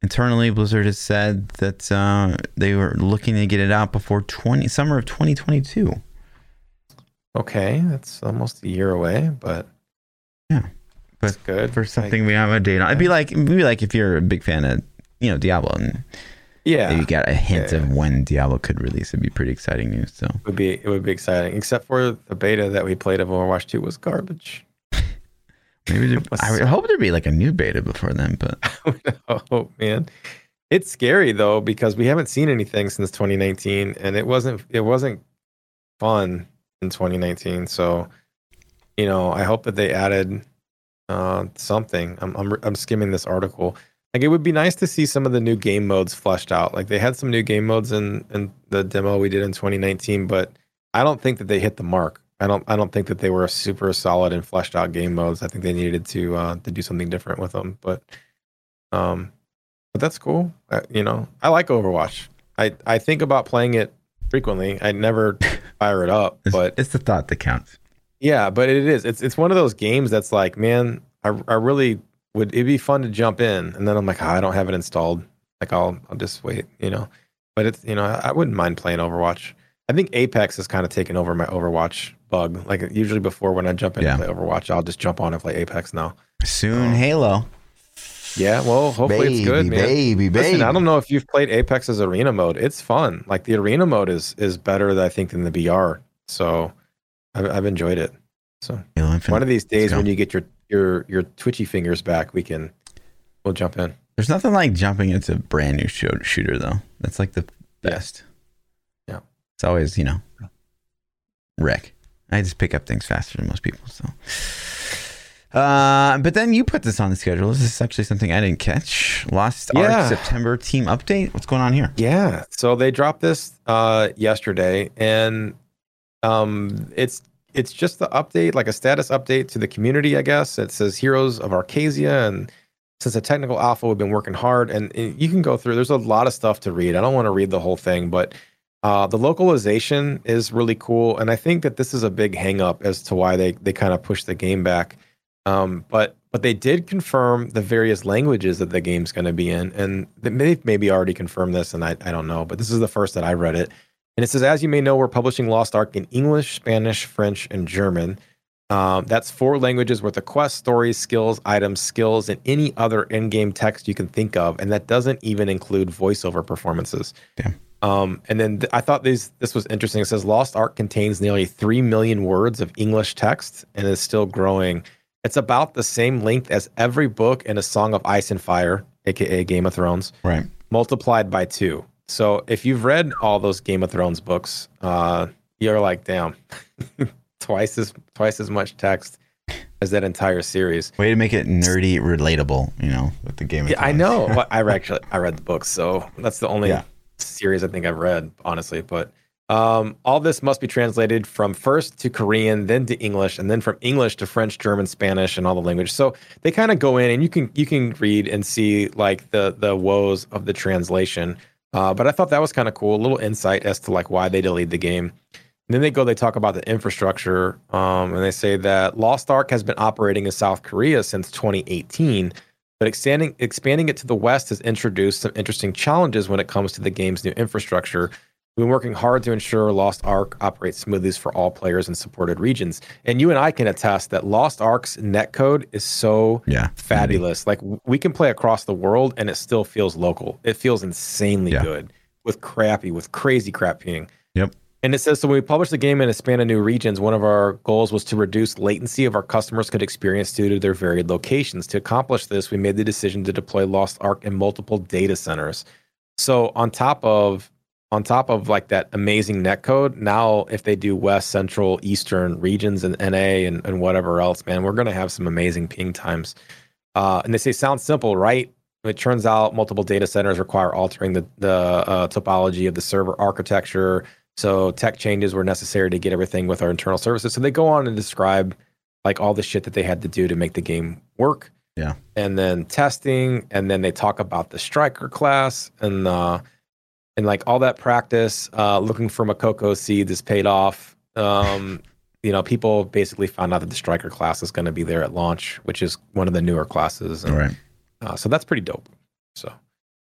internally blizzard has said that uh they were looking to get it out before 20 summer of 2022 Okay, that's almost a year away, but Yeah, that's good for something we have a date on it'd be like it'd be like if you're a big fan of you know diablo and yeah, maybe you got a hint Yeah. of when diablo could release it'd be pretty exciting news so it would be it would be exciting. Except for the beta that we played of Overwatch 2 was garbage. [LAUGHS] maybe there, Was i hope there'd be like a new beta before then but [LAUGHS] oh man, it's scary though because we haven't seen anything since 2019, and it wasn't it wasn't fun in 2019. So, you know, I hope that they added uh, something. I'm, I'm I'm skimming this article. Like it would be nice to see some of the new game modes fleshed out. Like they had some new game modes in in the demo we did in 2019, but I don't think that they hit the mark. I don't I don't think that they were super solid and fleshed out game modes. I think they needed to uh, to do something different with them. But um, but that's cool. Uh, you know, I like Overwatch. I I think about playing it frequently. I never [LAUGHS] fire it up, it's, but it's the thought that counts yeah, but it is. It's it's one of those games that's like, man, I I really would. It'd be fun to jump in, and then I'm like, "Ah, I don't have it installed. Like I'll I'll just wait, you know. But it's you know I, I wouldn't mind playing Overwatch. I think Apex has kind of taken over my Overwatch bug. Like usually before when I jump in Yeah. and play Overwatch, I'll just jump on and play Apex now. soon Oh. halo Yeah, well, hopefully baby, it's good, man. Baby, baby. Listen, I don't know if you've played Apex's arena mode. It's fun. Like the arena mode is is better, I think, than the BR. So I've, I've enjoyed it. So one of these days when you get your your your twitchy fingers back, we can we'll jump in. There's nothing like jumping into a brand new shoot, shooter though. That's like the Yeah. best. Yeah. It's always, you know, wreck. I just pick up things faster than most people. So, uh, but then you put this on the schedule. This is actually something I didn't catch. Lost Yeah. Ark September team update. What's going on here? Yeah. So they dropped this uh yesterday and um it's it's just the update, like a status update to the community, I guess. It says Heroes of Arkesia and since the technical alpha we've been working hard and you can go through there's a lot of stuff to read. I don't want to read the whole thing, but uh, the localization is really cool, and I think that this is a big hang up as to why they they kind of push the game back. Um, but but they did confirm the various languages that the game's going to be in, and they may maybe already confirmed this, and I, I don't know, but this is the first that I read it, and it says, as you may know, we're publishing Lost Ark in English, Spanish, French, and German. Um, that's four languages worth of quests, stories, skills, items, skills, and any other in-game text you can think of, and that doesn't even include voiceover performances. Damn. Um, and then th- I thought this this was interesting. It says Lost Ark contains nearly three million words of English text and is still growing. It's about the same length as every book in A Song of Ice and Fire, aka Game of Thrones, Right. multiplied by two. So if you've read all those Game of Thrones books, uh, you're like, damn, [LAUGHS] twice as twice as much text as that entire series. Way to make it nerdy, relatable. You know, with the game. of Yeah, I know. Well, [LAUGHS] I actually I read the books, so that's the only Yeah. series I think I've read, honestly. But um, all this must be translated from first to Korean, then to English, and then from English to French, German, Spanish, and all the language. So they kind of go in, and you can you can read and see like the the woes of the translation. Uh, but I thought that was kind of cool, a little insight as to like why they delayed the game. And then they go, they talk about the infrastructure, um, and they say that Lost Ark has been operating in South Korea since 2018, but expanding expanding it to the West has introduced some interesting challenges when it comes to the game's new infrastructure. We've been working hard to ensure Lost Ark operates smoothly for all players in supported regions. And you and I can attest that Lost Ark's netcode is so Yeah. Mm-hmm. fabulous. Like we can play across the world and it still feels local. It feels insanely Yeah. good with crappy, with crazy crap ping. Yep. And it says so when we published the game and expanded new regions, one of our goals was to reduce latency of our customers could experience due to their varied locations. To accomplish this, we made the decision to deploy Lost Ark in multiple data centers. So on top of on top of like that amazing netcode, now if they do west, central, eastern regions and NA and, and whatever else, man, we're gonna have some amazing ping times. Uh, and they say sounds simple, right? It turns out multiple data centers require altering the the uh, topology of the server architecture. So tech changes were necessary to get everything with our internal services. So they go on and describe like all the shit that they had to do to make the game work. Yeah. And then testing, and then they talk about the striker class and uh and like all that practice, uh looking for Mokoko seeds is paid off. Um, [LAUGHS] you know, people basically found out that the striker class is going to be there at launch, which is one of the newer classes. And, right. uh, so that's pretty dope. So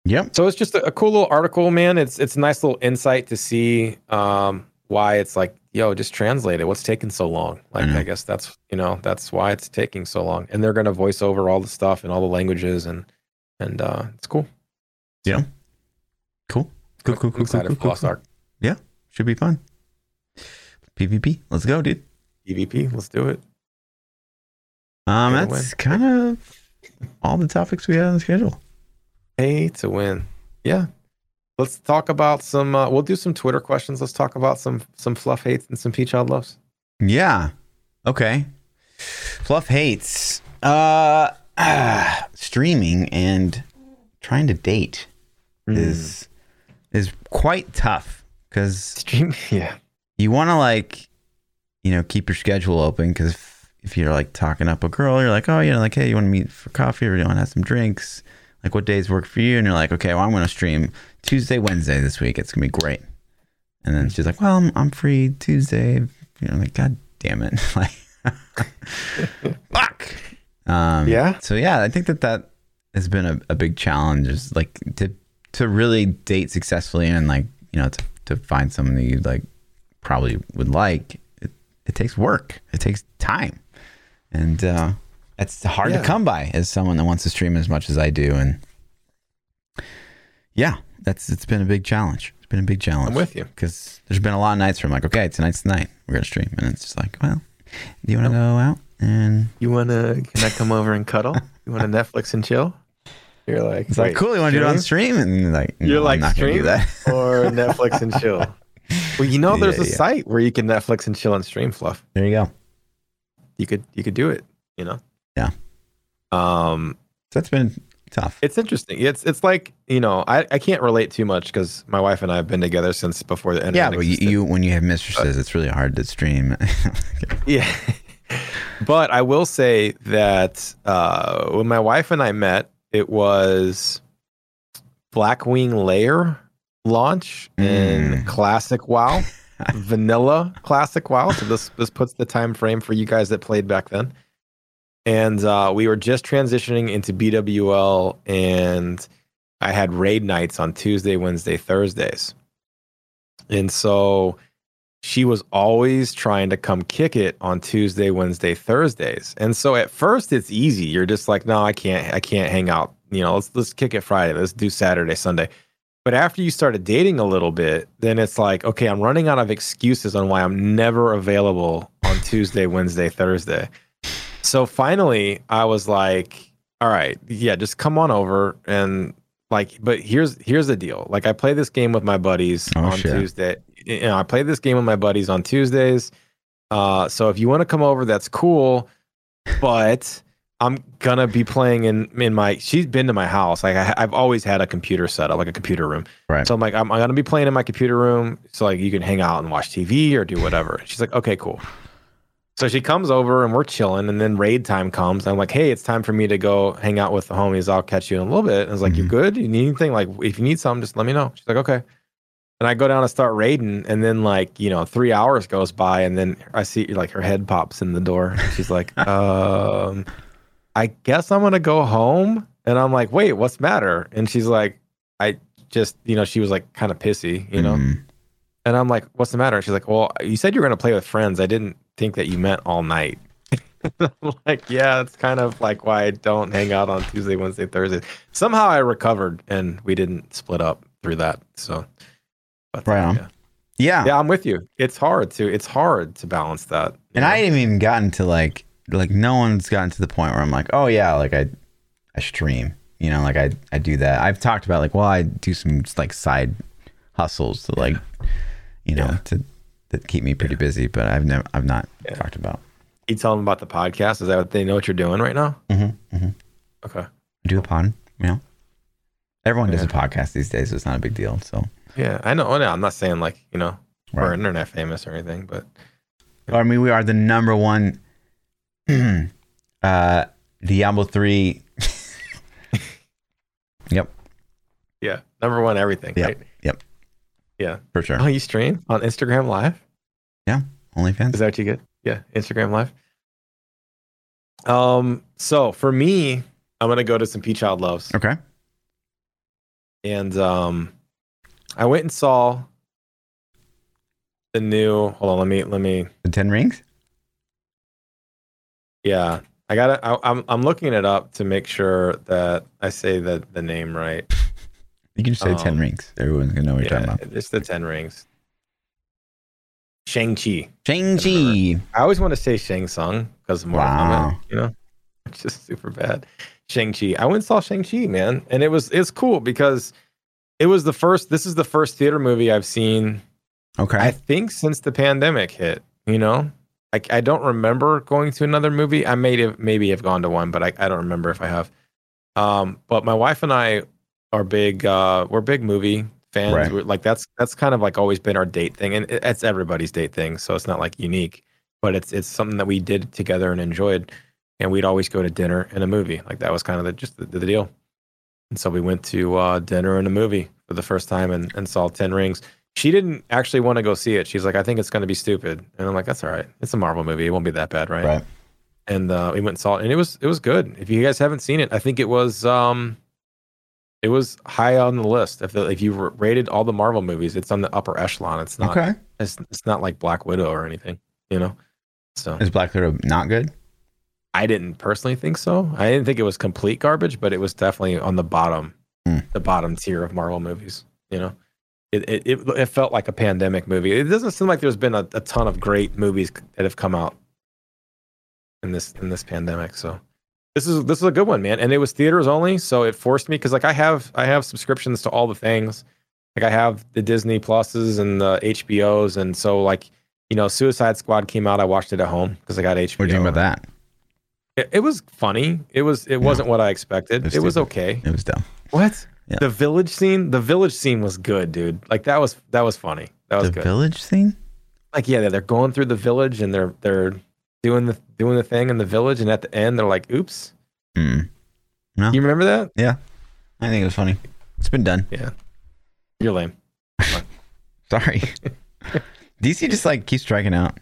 Yep. so it's just a, a cool little article, man. It's it's a nice little insight to see um, why it's like, yo, just translate it. What's taking so long? Like, know. I guess that's you know that's why it's taking so long. And they're gonna voice over all the stuff in all the languages, and and uh, it's cool. Yeah. Cool. Cool. Cool. Cool. Cool. Cool. cool, cool. Ark Should be fun. PvP. Let's go, dude. PvP, Let's do it. Um, that's kind of all the topics we had on the schedule. Pay to win. Yeah. Let's talk about some. Uh, we'll do some Twitter questions. Let's talk about some some fluff hates and some peach child loves. Yeah. Okay. Fluff hates uh, ah, [CLEARS THROAT] streaming and trying to date Hmm. is is quite tough because. [LAUGHS] Yeah. you want to like you know keep your schedule open because if, if you're like talking up a girl you're like oh you know like hey you want to meet for coffee or you want to have some drinks like what days work for you and you're like okay well i'm going to stream tuesday wednesday this week it's going to be great and then she's like well i'm, I'm free tuesday you know like god damn it [LAUGHS] like [LAUGHS] fuck um Yeah. so yeah i think that that has been a, a big challenge is like to to really date successfully and like you know to, to find someone that you like probably would like it, it takes work it takes time and uh It's hard Yeah. to come by as someone that wants to stream as much as I do, and yeah, that's it's been a big challenge. It's been a big challenge. I'm with you. because there's been a lot of nights where I'm like, okay, tonight's the night we're gonna stream, and it's just like, well, do you want to go out and You wanna can I come over and cuddle? You wanna [LAUGHS] Netflix and chill? You're like it's like "Wait, cool. You want to do it on stream? And you're like, no, You're I'm like not gonna do that. [LAUGHS] or Netflix and chill. [LAUGHS] Well, you know, there's Yeah, a yeah. site where you can Netflix and chill and stream fluff. there you go. You could you could do it. You know. Yeah. Um, that's been tough. it's interesting. It's it's like you know I, I can't relate too much because my wife and I have been together since before the internet. yeah, but you, existed. you when you have mistresses, it's really hard to stream. [LAUGHS] Yeah. but I will say that uh, when my wife and I met, it was Blackwing Lair launch in Mm. Classic WoW, [LAUGHS] Vanilla Classic WoW. So this this puts the time frame for you guys that played back then. And uh, we were just transitioning into BWL, and I had raid nights on Tuesday, Wednesday, Thursdays. And so she was always trying to come kick it on Tuesday, Wednesday, Thursdays. And so at first it's easy. You're just like, no, I can't, I can't hang out. You know, let's let's kick it Friday. Let's do Saturday, Sunday. But after you started dating a little bit, then it's like, okay, I'm running out of excuses on why I'm never available on Tuesday, Wednesday, Thursday. So finally, I was like, all right, yeah, just come on over and like, but here's here's the deal. Like, I play this game with my buddies Oh, on shit. Tuesday. You know, I play this game with my buddies on Tuesdays. Uh, so if you want to come over, that's cool. But I'm gonna be playing in in my. She's been to my house. Like I, I've always had a computer set up, like a computer room. Right. So I'm like, I'm, I'm gonna be playing in my computer room, so like you can hang out and watch TV or do whatever. She's like, okay, cool. So she comes over and we're chilling, and then raid time comes. I'm like, hey, it's time for me to go hang out with the homies. I'll catch you in a little bit. And I was like, you Mhm. good? You need anything? Like, if you need something, just let me know. She's like, okay. And I go down and start raiding, and then like you know, three hours goes by, and then I see like her head pops in the door. She's like, [LAUGHS] um, I guess I'm gonna go home. And I'm like, wait, what's the matter? And she's like, I just, you know, she was like kind of pissy, you know. Mm. And I'm like, what's the matter? And she's like, well, you said you were gonna play with friends. I didn't think that you meant all night. [LAUGHS] I'm like, yeah, it's kind of like why I don't hang out on Tuesday, Wednesday, Thursday. Somehow I recovered and we didn't split up through that. So, but Right on. Yeah. Yeah. yeah, I'm with you. It's hard to it's hard to balance that. And know? I haven't even gotten to like like no one's gotten to the point where I'm like, oh yeah, like I I stream. You know, like I I do that. I've talked about like, well, I do some like side hustles to like you know, Yeah. to that keep me pretty busy, but I've never I've not Yeah. talked about. you tell them about the podcast. Is that what they know what you're doing right now? Mm-hmm, mm-hmm. Okay. Do a pod, you know. Everyone does a podcast these days, so it's not a big deal. So Yeah, I know. I'm not saying like you know we're internet famous or anything, but I mean we are the number one [CLEARS THROAT] uh Diablo three [LAUGHS] Yep, yeah, number one everything. Yep. Right? Yep. Yeah. for sure. Oh, you stream on Instagram Live? Yeah, OnlyFans. Is that what you get? Yeah, Instagram Live. Um. So for me, I'm gonna go to some Peach Child Loves, Okay. and um, I went and saw the new. Hold on, let me let me. The Ten Rings? Yeah, I gotta. I, I'm I'm looking it up to make sure that I say the the name right. You can just say Ten Um, Rings. Everyone's gonna know what you're talking about. it's the Ten Rings. Shang Chi. Shang-Chi. I always want to say Shang Tsung because more Wow. you know, it's [LAUGHS] just super bad. Shang Chi. I went and saw Shang Chi, man, and it was it's cool because it was the first. This is the first theater movie I've seen. Okay. I think since the pandemic hit. You know, I I don't remember going to another movie. I may have maybe have gone to one, but I, I don't remember if I have. Um, but my wife and I are big. Uh, we're big movie fans. Right. We're, like that's that's kind of like always been our date thing, and it, it's everybody's date thing. So it's not like unique, but it's it's something that we did together and enjoyed. And we'd always go to dinner and a movie. Like that was kind of the, just the, the deal. And so we went to uh, dinner and a movie for the first time and, and saw Ten Rings. She didn't actually want to go see it. She's like, I think it's going to be stupid. And I'm like, that's all right. It's a Marvel movie. It won't be that bad, right? right. And uh, we went and saw it, and it was it was good. If you guys haven't seen it, I think it was um, it was high on the list. If the, if you rated all the Marvel movies, it's on the upper echelon. It's not Okay. it's it's not like Black Widow or anything, you know. So Is Black Widow not good? I didn't personally think so. I didn't think it was complete garbage, but it was definitely on the bottom, Hmm. the bottom tier of Marvel movies. You know, it it, it it felt like a pandemic movie. It doesn't seem like there's been a, a ton of great movies that have come out in this in this pandemic. So this is this is a good one, man. And it was theaters only, so it forced me because like I have I have subscriptions to all the things. Like I have the Disney Pluses and the HBOs, and so like you know, Suicide Squad came out. I watched it at home because I got HBO. What do you think about that? It, it was funny. It was. It wasn't what I expected. It's It was okay. It was dumb. What? Yeah. The village scene. The village scene was good, dude. Like that was that was funny. That was The good. village scene? like yeah, they're going through the village and they're they're doing the doing the thing in the village, and at the end they're like, "Oops." Hmm. You remember that? Yeah. I think it was funny. It's been done. Yeah. You're lame. [LAUGHS] Sorry. [LAUGHS] [LAUGHS] DC just like keeps striking out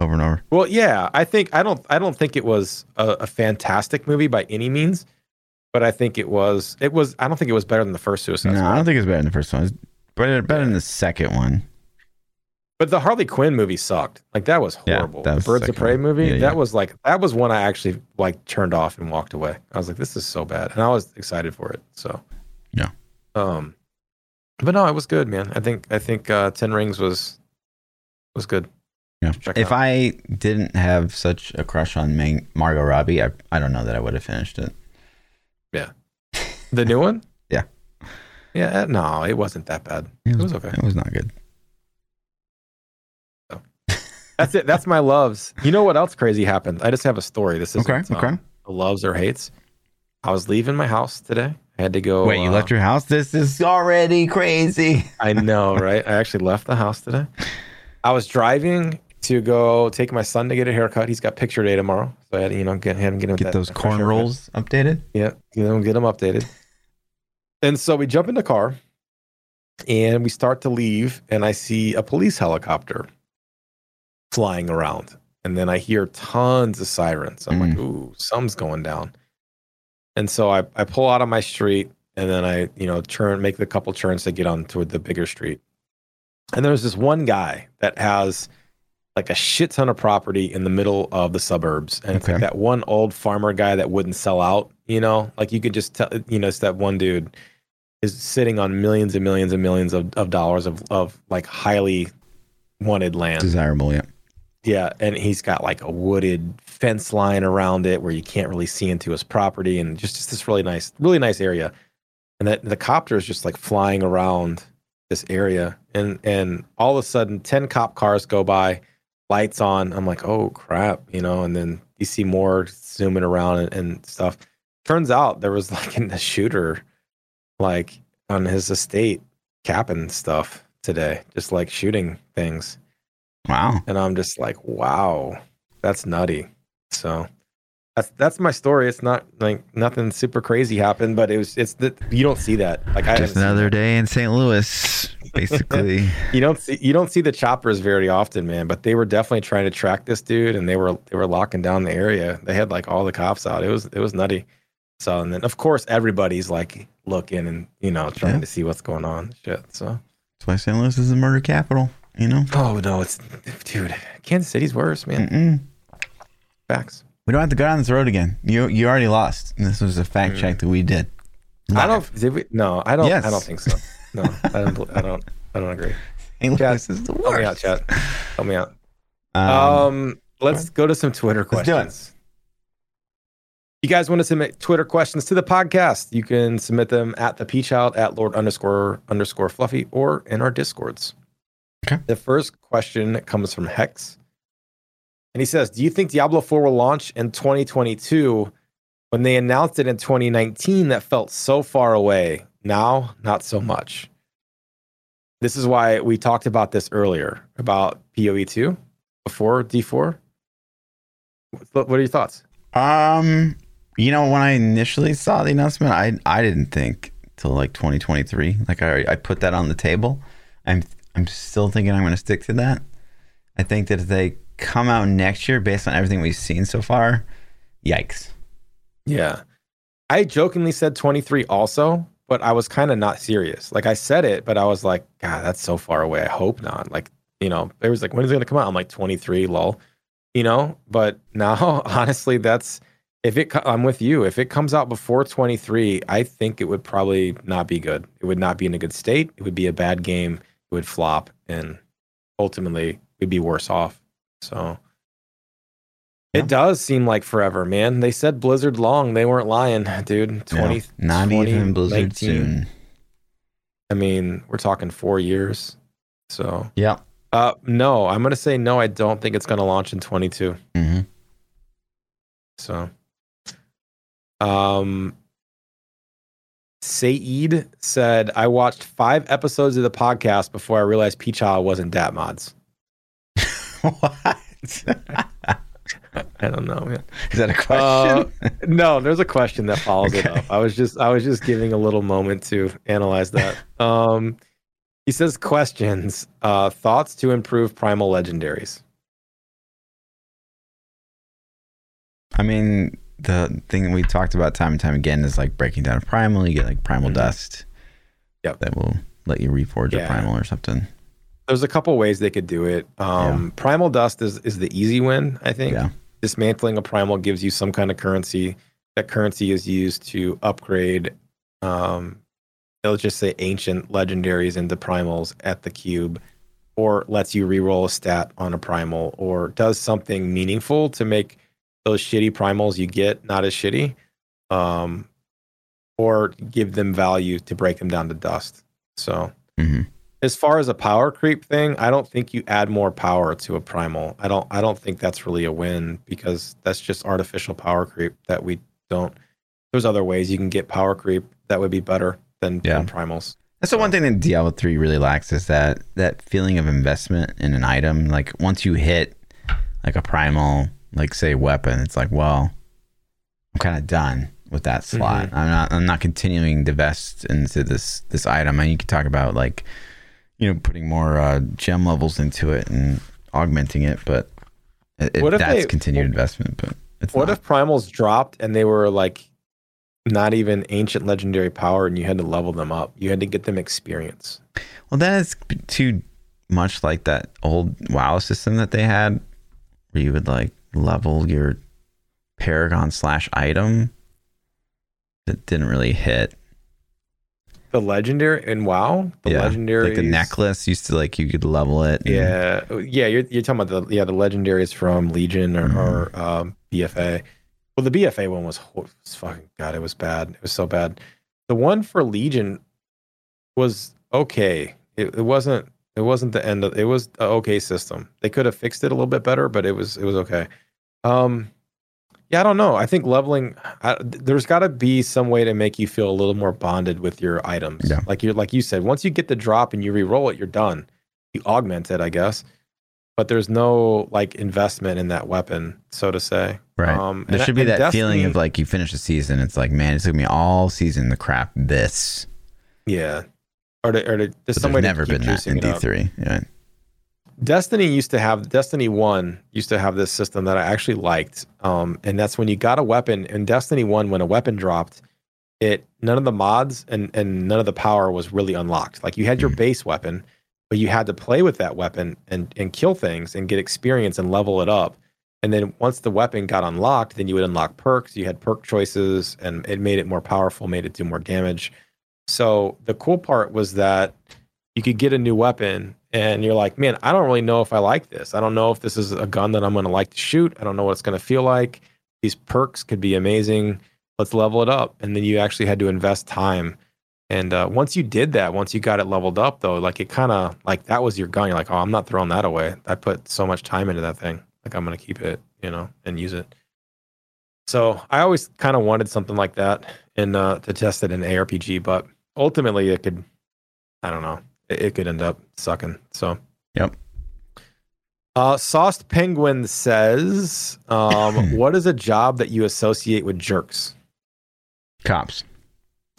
over and over. Well, yeah, I think I don't I don't think it was a, a fantastic movie by any means, but I think it was it was I don't think it was better than the first Suicide No, Squad. I don't think it's better than the first one. It's better, better than the second one. But the Harley Quinn movie sucked. Like that was Yeah, horrible. that was the Birds of Prey movie, Yeah, that was like that was one I actually like turned off and walked away. I was like, this is so bad, and I was excited for it. So Yeah. um, but no, it was good, man. I think I think uh, Ten Rings was was good. Yeah. If out. I didn't have such a crush on Mang- Margot Robbie, I, I don't know that I would have finished it. Yeah. The new one, [LAUGHS] Yeah. yeah. uh, No, it wasn't that bad. It was okay. It was not good. That's it. That's my loves. You know what else crazy happened? I just have a story. This is Okay. Okay. loves or hates. I was leaving my house today. I had to go. Wait, you uh, left your house? This is already crazy. I know, right? I actually left the house today. I was driving to go take my son to get a haircut. He's got picture day tomorrow, so I had to, you know, get him get him Get that, those corn haircut. rolls updated. Yeah, get him get him updated. And so we jump in the car, and we start to leave, and I see a police helicopter flying around, and then I hear tons of sirens. I'm like, mm. ooh, something's going down. And so I, I pull out on my street, and then I you know turn make the couple turns to get on toward the bigger street. And there's this one guy that has like a shit ton of property in the middle of the suburbs. And it's like that one old farmer guy that wouldn't sell out, you know, like you could just tell, you know, it's that one dude is sitting on millions and millions and millions of, of dollars of, of like highly wanted land. Desirable, yeah. Yeah, and he's got like a wooded fence line around it where you can't really see into his property, and just, just this really nice, really nice area. And that the copter is just like flying around this area, and and all of a sudden, ten cop cars go by, lights on. I'm like, oh crap, you know. And then you see more zooming around and, and stuff. Turns out there was [LAUGHS] like a shooter, like on his estate, capping stuff today, just like shooting things Wow. and I'm just like, wow, that's nutty. So that's that's my story. It's not like nothing super crazy happened, but it was it's that you don't see that. Like I Just another day in St. Louis, basically. [LAUGHS] You don't see you don't see the choppers very often, man. But they were definitely trying to track this dude, and they were they were locking down the area. They had like all the cops out. It was it was nutty. So and then of course everybody's like looking and you know trying Yeah. to see what's going on. Shit. So That's why St. Louis is the murder capital, you know? oh no, it's dude. Kansas City's worse, man. Mm-mm. Facts. We don't have to go down this road again. You you already lost. And this was a fact Mm. check that we did. I don't. Did we? No, I don't. Yes. I don't think so. No, I [LAUGHS] don't. I don't. I don't agree. St. Louis is the worst. Help me out, chat. Help me out. Um, Um, let's go to some Twitter Let's do it. questions. You guys want to submit Twitter questions to the podcast? You can submit them at the Peachild at Lord underscore underscore Fluffy or in our discords. Okay. The first question comes from Hex, and he says, "Do you think Diablo Four will launch in 2022?" When they announced it in 2019, that felt so far away. Now, not so much. This is why we talked about this earlier about PoE two before D4. What what are your thoughts? Um, you know, when I initially saw the announcement, I I didn't think till like 2023. Like I I put that on the table. I'm I'm still thinking I'm going to stick to that. I think that if they come out next year based on everything we've seen so far, yikes. Yeah. I jokingly said 23 also, but I was kind of not serious. Like I said it, but I was like, God, that's so far away. I hope not. Like, you know, it was like, when is it going to come out? I'm like 23, lol. You know, but [LAUGHS] now, honestly, that's if it, I'm with you. If it comes out before 23, I think it would probably not be good. It would not be in a good state. It would be a bad game. It would flop, and ultimately, we'd be worse off. So. Yeah. It does seem like forever, man. They said Blizzard long. They weren't lying, dude. 20, No, not even Blizzard 2019. soon. I mean, we're talking four years. So, yeah. uh, no, I'm gonna say no. I don't think it's gonna launch in 22. hmm So, um, Saeed said, I watched five episodes of the podcast before I realized Peachow wasn't Dat Mods. [LAUGHS] what? I don't know, man. Is that a question? [LAUGHS] No, there's a question that follows it up. I was just, I was just giving a little moment to analyze that. Um, he says, questions, uh, thoughts to improve primal legendaries. I mean, the thing we talked about time and time again is like breaking down a primal. You get like primal Mhm. dust. Yep. That will let you reforge Yeah. a primal or something. There's a couple ways they could do it. Um, Primal dust is is the easy win, I think. Yeah. Dismantling a primal gives you some kind of currency. That currency is used to upgrade, um, let's just say ancient legendaries into primals at the cube, or lets you reroll a stat on a primal, or does something meaningful to make those shitty primals you get not as shitty, um, or give them value to break them down to dust. So hmm as far as a power creep thing, I don't think you add more power to a primal. I don't I don't think that's really a win because that's just artificial power creep that we don't there's other ways you can get power creep that would be better than, Yeah. than primals. That's the one thing that Diablo 3 really lacks is that that feeling of investment in an item. Like once you hit like a primal, like say weapon, it's like, well, I'm kind of done with that slot. Mm-hmm. I'm not I'm not continuing to invest into this this item. And you could talk about like, you know, putting more uh, gem levels into it and augmenting it, but it, What if that's they- continued investment. But it's What not. if primals dropped and they were like not even ancient legendary power and you had to level them up? You had to get them experience. Well, that is too much like that old WoW system that they had, where you would like level your Paragon slash item. That didn't really hit. The legendary and WoW, the yeah, legendary like the necklace used to like you could level it. and- Yeah, yeah. You're you're talking about the yeah the legendaries from Legion or, or um, BFA. Well, the BFA one was, was fucking god. It was bad. It was so bad. The one for Legion was okay. It, it wasn't. It wasn't the end of. It was okay system. They could have fixed it a little bit better, but it was it was okay. Um, yeah, I don't know. I think leveling. I, there's got to be some way to make you feel a little more bonded with your items. Yeah. Like you like you said, once you get the drop and you re-roll it, you're done you augment it, I guess. But there's no like investment in that weapon, so to say. Right. Um, there should be that feeling of like you finish the season. It's like, man, it took me all season to crap this. yeah, or to, or to, there's some way to never been that in. D three. Yeah. Destiny used to have Destiny One used to have this system that I actually liked, um, and that's when you got a weapon in Destiny One. When a weapon dropped, it none of the mods and and none of the power was really unlocked. Like you had your Mhm. base weapon, but you had to play with that weapon and and kill things and get experience and level it up. And then once the weapon got unlocked, then you would unlock perks. You had perk choices, and it made it more powerful, made it do more damage. So the cool part was that you could get a new weapon and you're like, man, I don't really know if I like this. I don't know if this is a gun that I'm going to like to shoot. I don't know what it's going to feel like. These perks could be amazing. Let's level it up. And then you actually had to invest time. And uh, once you did that, once you got it leveled up, though, like it kind of like that was your gun. You're like, oh, I'm not throwing that away. I put so much time into that thing. Like I'm going to keep it, you know, and use it. So I always kind of wanted something like that and uh, to test it in ARPG, but ultimately it could, I don't know, it, it could end up sucking. So Yep. Uh, Sauced Penguin says, um, [LAUGHS] "What is a job that you associate with jerks?" Cops.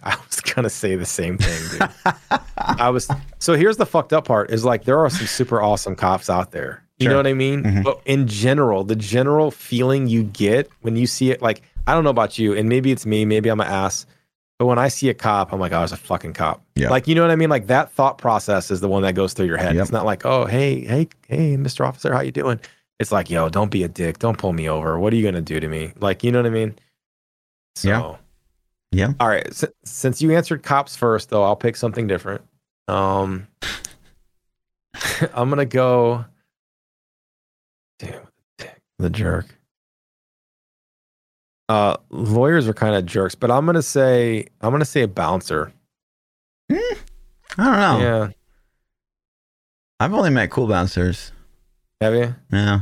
I was gonna say the same thing, dude. I was. So here's the fucked up part: is like there are some super awesome cops out there. You Sure. know what I mean? Mhm. But in general, the general feeling you get when you see it, like I don't know about you, and maybe it's me, maybe I'm an ass, but when I see a cop, I'm like, oh, it's a fucking cop. Yeah. Like you know what I mean? Like that thought process is the one that goes through your head. Yep. It's not like, oh, hey, hey, hey, Mr. Officer, how you doing? It's like, yo, don't be a dick. Don't pull me over. What are you gonna do to me? Like, you know what I mean? So, Yeah. Yeah. All right. S- since you answered cops first, though, I'll pick something different. Um, [LAUGHS] I'm gonna go. Damn, the jerk. Uh, lawyers are kind of jerks, but I'm gonna say I'm gonna say a bouncer. I don't know. Yeah, I've only met cool bouncers. have you? Yeah.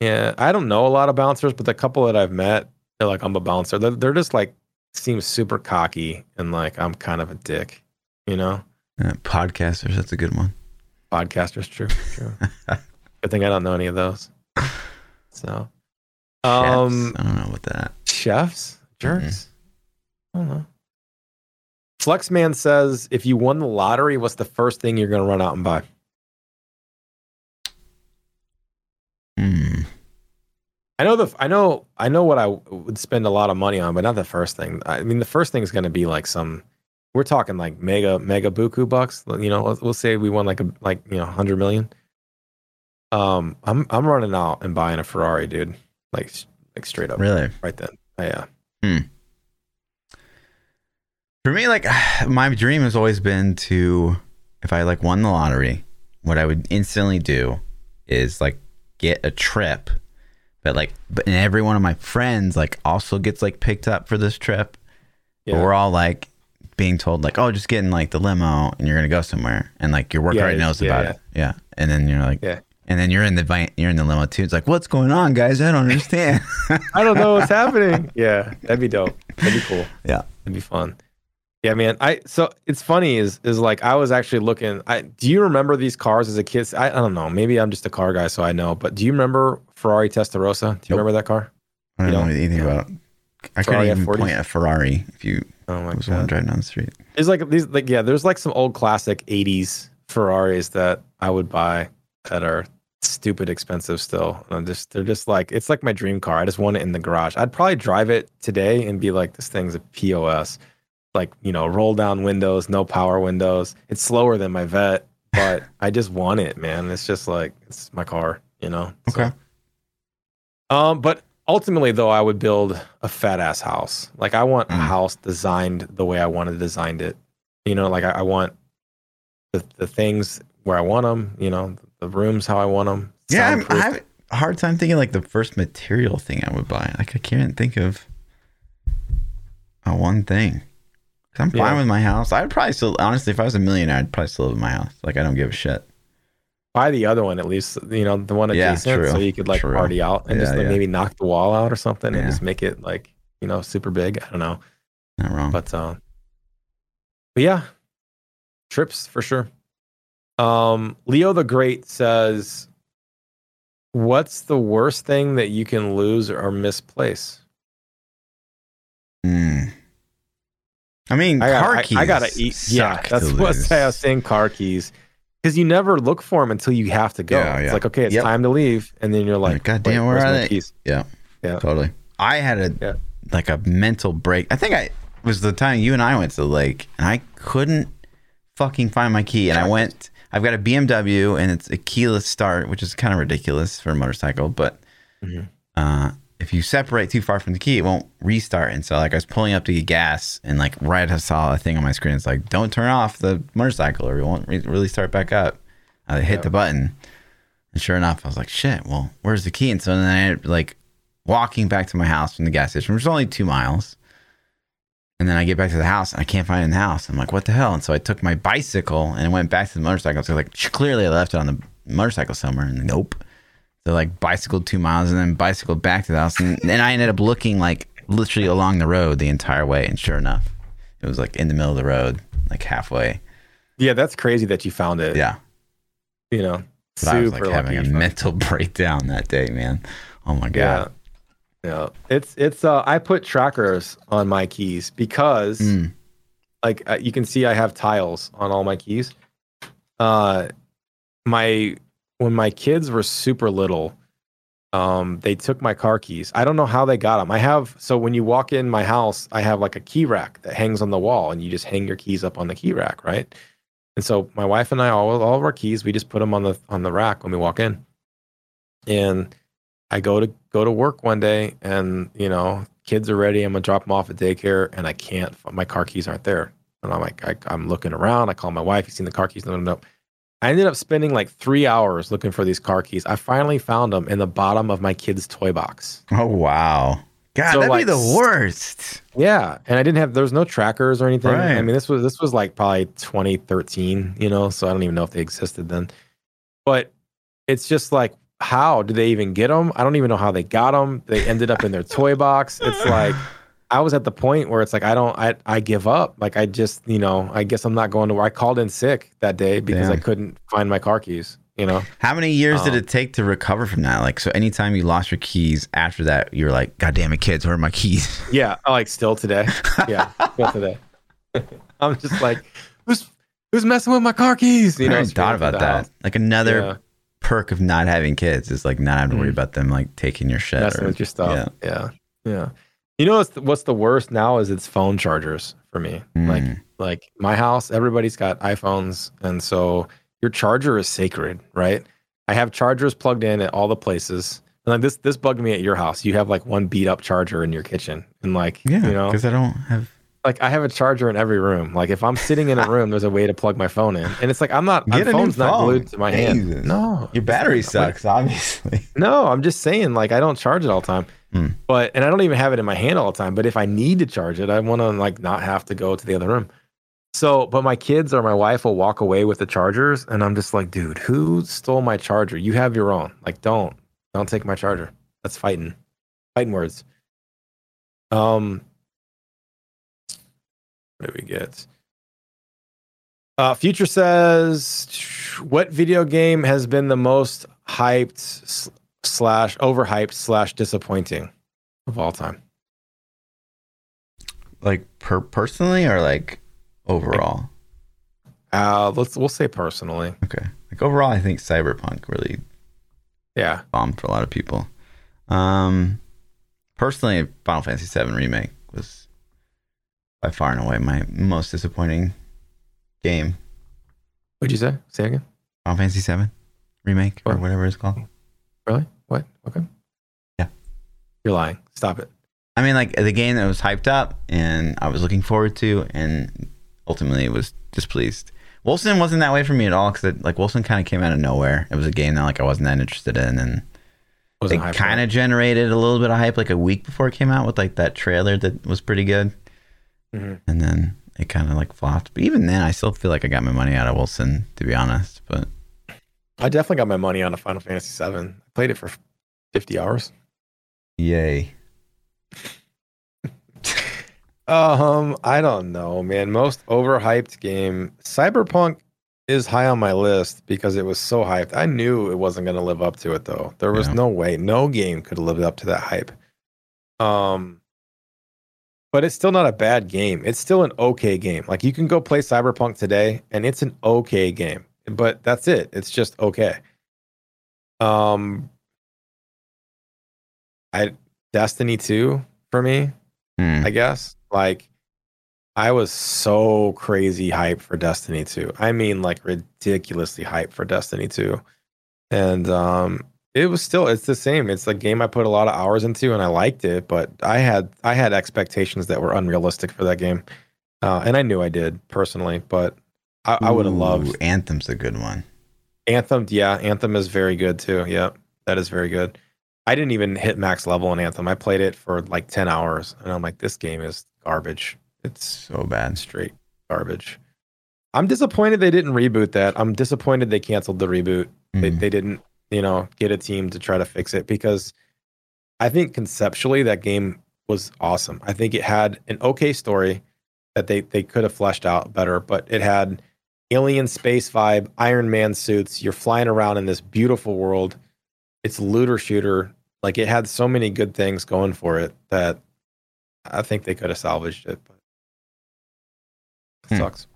Yeah, I don't know a lot of bouncers, but the couple that I've met, they're like, I'm a bouncer. They're, they're just like, seem super cocky and like, I'm kind of a dick, you know? Uh, podcasters, that's a good one. Podcasters, true, true. [LAUGHS] Good thing I don't know any of those. So, Chefs, um, I don't know what that. chefs, jerks. I don't know. Flexman says, if you won the lottery, what's the first thing you're going to run out and buy? Hmm. I know the I know I know what I would spend a lot of money on, but not the first thing. I mean, the first thing is going to be like some. We're talking like mega mega buku bucks. You know, we'll say we won like a like you know hundred million. Um, I'm I'm running out and buying a Ferrari, dude. Like like straight up, Really? right then. Oh, yeah, hmm. For me, like [SIGHS] my dream has always been to, if I like won the lottery, what I would instantly do is like get a trip, but like, but and every one of my friends like also gets like picked up for this trip. But yeah. we're all like being told like, oh, just get in like the limo and you're gonna go somewhere, and like your work Yeah, already knows yeah, about it. Yeah, and then you're like, Yeah. And then you're in the you're in the limo too. It's like, what's going on, guys? I don't understand. [LAUGHS] I don't know what's happening. [LAUGHS] Yeah, that'd be dope. That'd be cool. Yeah. that'd be fun. Yeah, man. I so it's funny is is like I was actually looking. I do you remember these cars as a kid? I, I don't know. Maybe I'm just a car guy, so I know. But do you remember Ferrari Testarossa? Do you Nope. remember that car? I don't You know know, anything yeah. about. I Ferrari couldn't even F40s? point at Ferrari if you Oh my was the one god. driving down the street. It's like these like yeah. There's like some old classic '80s Ferraris that I would buy that are stupid expensive still. I'm just they're just like it's like my dream car. I just want it in the garage. I'd probably drive it today and be like, this thing's a POS. Like you know, roll down windows, no power windows. It's slower than my vet, but [LAUGHS] I just want it, man. It's just like it's my car, you know. So- Okay. um, but ultimately, though, I would build a fat ass house. Like I want a Mm. house designed the way I wanted designed it. You know, like I, I want the the things where I want them. You know, the rooms how I want them. Yeah, I'm, I have a hard time thinking like the first material thing I would buy. Like I can't think of a one thing. I'm fine Yeah. with my house. I'd probably still, honestly, if I was a millionaire, I'd probably still live in my house. Like I don't give a shit. buy the other one at least. You know, the one Yeah, adjacent, true, so you could like true. party out and just like, yeah. maybe knock the wall out or something and just make it like you know super big. I don't know, Not wrong. but uh, but yeah, trips for sure. Um, Leo the Great says, "What's the worst thing that you can lose or misplace?" Mm. I mean, I car gotta, keys. I, I gotta eat. Yeah, that's [LAUGHS] what lose. I was saying. Car keys, because you never look for them until you have to go. Yeah, yeah. it's like okay, it's Yep. time to leave, and then you're like, God damn, where are my they?" keys?" Yeah, Yeah. totally. I had a Yeah. like a mental break. I think I was the time you and I went to the lake, and I couldn't fucking find my key. And I went. I've got a BMW, and it's a keyless start, which is kind of ridiculous for a motorcycle. But Mhm. uh, if you separate too far from the key, it won't restart. And so, like, I was pulling up to get gas, and like, right, I saw a thing on my screen. It's like, "Don't turn off the motorcycle, or it won't re- really start back up." I hit Yeah. the button, and sure enough, I was like, "Shit! Well, where's the key?" And so then I like walking back to my house from the gas station, which is only two miles. And then I get back to the house and I can't find it in the house. I'm like, what the hell? And so I took my bicycle and went back to the motorcycle. So I was like, clearly I left it on the motorcycle somewhere. And nope. So like bicycled two miles and then bicycled back to the house. And then I ended up looking like literally along the road the entire way. And sure enough, it was like in the middle of the road, like halfway. Yeah, that's crazy that you found it. Yeah. you know, But I was like having a mental [LAUGHS] breakdown that day, man. Oh my God. Yeah. Yeah, it's it's uh I put trackers on my keys because Mm. like uh, you can see I have tiles on all my keys. Uh my when my kids were super little, um they took my car keys. I don't know how they got them. I have so when you walk in my house, I have like a key rack that hangs on the wall and you just hang your keys up on the key rack, right? And so my wife and I all all of our keys, we just put them on the on the rack when we walk in. And I go to go to work one day and you know kids are ready. I'm gonna drop them off at daycare, and I can't. My car keys aren't there, and I'm like, I, am looking around. I call my wife. You seen the car keys? No, no, no. I ended up spending like three hours looking for these car keys. I finally found them in the bottom of my kid's toy box. Oh wow. God, so that'd like, be the worst. Yeah, and I didn't have there was no trackers or anything. Right. I mean, this was this was like probably 2013, you know, so I don't even know if they existed then. But it's just like, how did they even get them? I don't even know how they got them. They ended up in their toy box. It's [LAUGHS] like I was at the point where it's like I don't I I give up. Like I just you know I guess I'm not going to. where I called in sick that day because Damn. I couldn't find my car keys you know how many years um, did it take to recover from that like so anytime you lost your keys after that you're like god damn it kids where are my keys [LAUGHS] yeah like still today yeah still today [LAUGHS] i'm just like who's who's messing with my car keys you know i thought about that house. like another yeah. Perk of not having kids is like not having to worry mm. about them like taking your shit messing or, with your stuff yeah yeah yeah you know what's the, what's the worst now is it's phone chargers for me mm. like like my house everybody's got iphones and so your charger is sacred, right? I have chargers plugged in at all the places. And like this this bugged me at your house. You have like one beat up charger in your kitchen. And like yeah, you know because I don't have like I have a charger in every room. Like if I'm sitting in a room, there's a way to plug my phone in. And it's like I'm not my phone's phone. not glued to my Jesus. hand. No. Your battery sucks, obviously. [LAUGHS] No, I'm just saying, like I don't charge it all the time. Hmm. But and I don't even have it in my hand all the time. But if I need to charge it, I want to like not have to go to the other room. So, but my kids or my wife will walk away with the chargers, and I'm just like, dude, who stole my charger? You have your own. Like, don't, don't take my charger. That's fighting, fighting words. Um, what do we get? Uh, Future says, what video game has been the most hyped slash overhyped slash disappointing of all time? Like per personally or like overall? Uh, let's we'll say personally. Okay. Like overall, I think Cyberpunk really, yeah, bombed for a lot of people. Um, personally, Final Fantasy VII remake was by far and away my most disappointing game. What'd you say? Say again. Final Fantasy VII remake what? or whatever it's called. Really? What? Okay. Yeah. You're lying. Stop it. I mean, like the game that was hyped up and I was looking forward to, and ultimately was displeased. Wolcen wasn't that way for me at all because like Wolcen kind of came out of nowhere. It was a game that like I wasn't that interested in, and it kind of generated a little bit of hype like a week before it came out with like that trailer that was pretty good, mm-hmm. and then it kind of like flopped. But even then, I still feel like I got my money out of Wolcen, to be honest. But I definitely got my money on a Final Fantasy VII. I played it for fifty hours. Yay. [LAUGHS] Um, I don't know, man. Most overhyped game. Cyberpunk is high on my list because it was so hyped. I knew it wasn't going to live up to it though. There was yeah. no way. No game could live up to that hype. Um but it's still not a bad game. It's still an okay game. Like you can go play Cyberpunk today and it's an okay game. But that's it. It's just okay. Um I Destiny 2 for me, mm. I guess. Like, I was so crazy hyped for Destiny 2. I mean, like ridiculously hyped for Destiny 2. And um, it was still it's the same. It's a game I put a lot of hours into and I liked it, but I had I had expectations that were unrealistic for that game. Uh, and I knew I did personally, but I, I would have loved Anthem's a good one. Anthem, yeah, Anthem is very good too. Yeah, that is very good. I didn't even hit max level in Anthem. I played it for like 10 hours and I'm like, this game is garbage. It's so bad. Straight garbage. I'm disappointed they didn't reboot that. I'm disappointed they canceled the reboot. Mm. They, they didn't, you know, get a team to try to fix it because I think conceptually that game was awesome. I think it had an okay story that they, they could have fleshed out better, but it had alien space vibe, Iron Man suits. You're flying around in this beautiful world it's looter shooter. Like it had so many good things going for it that I think they could have salvaged it, but it hmm. sucks.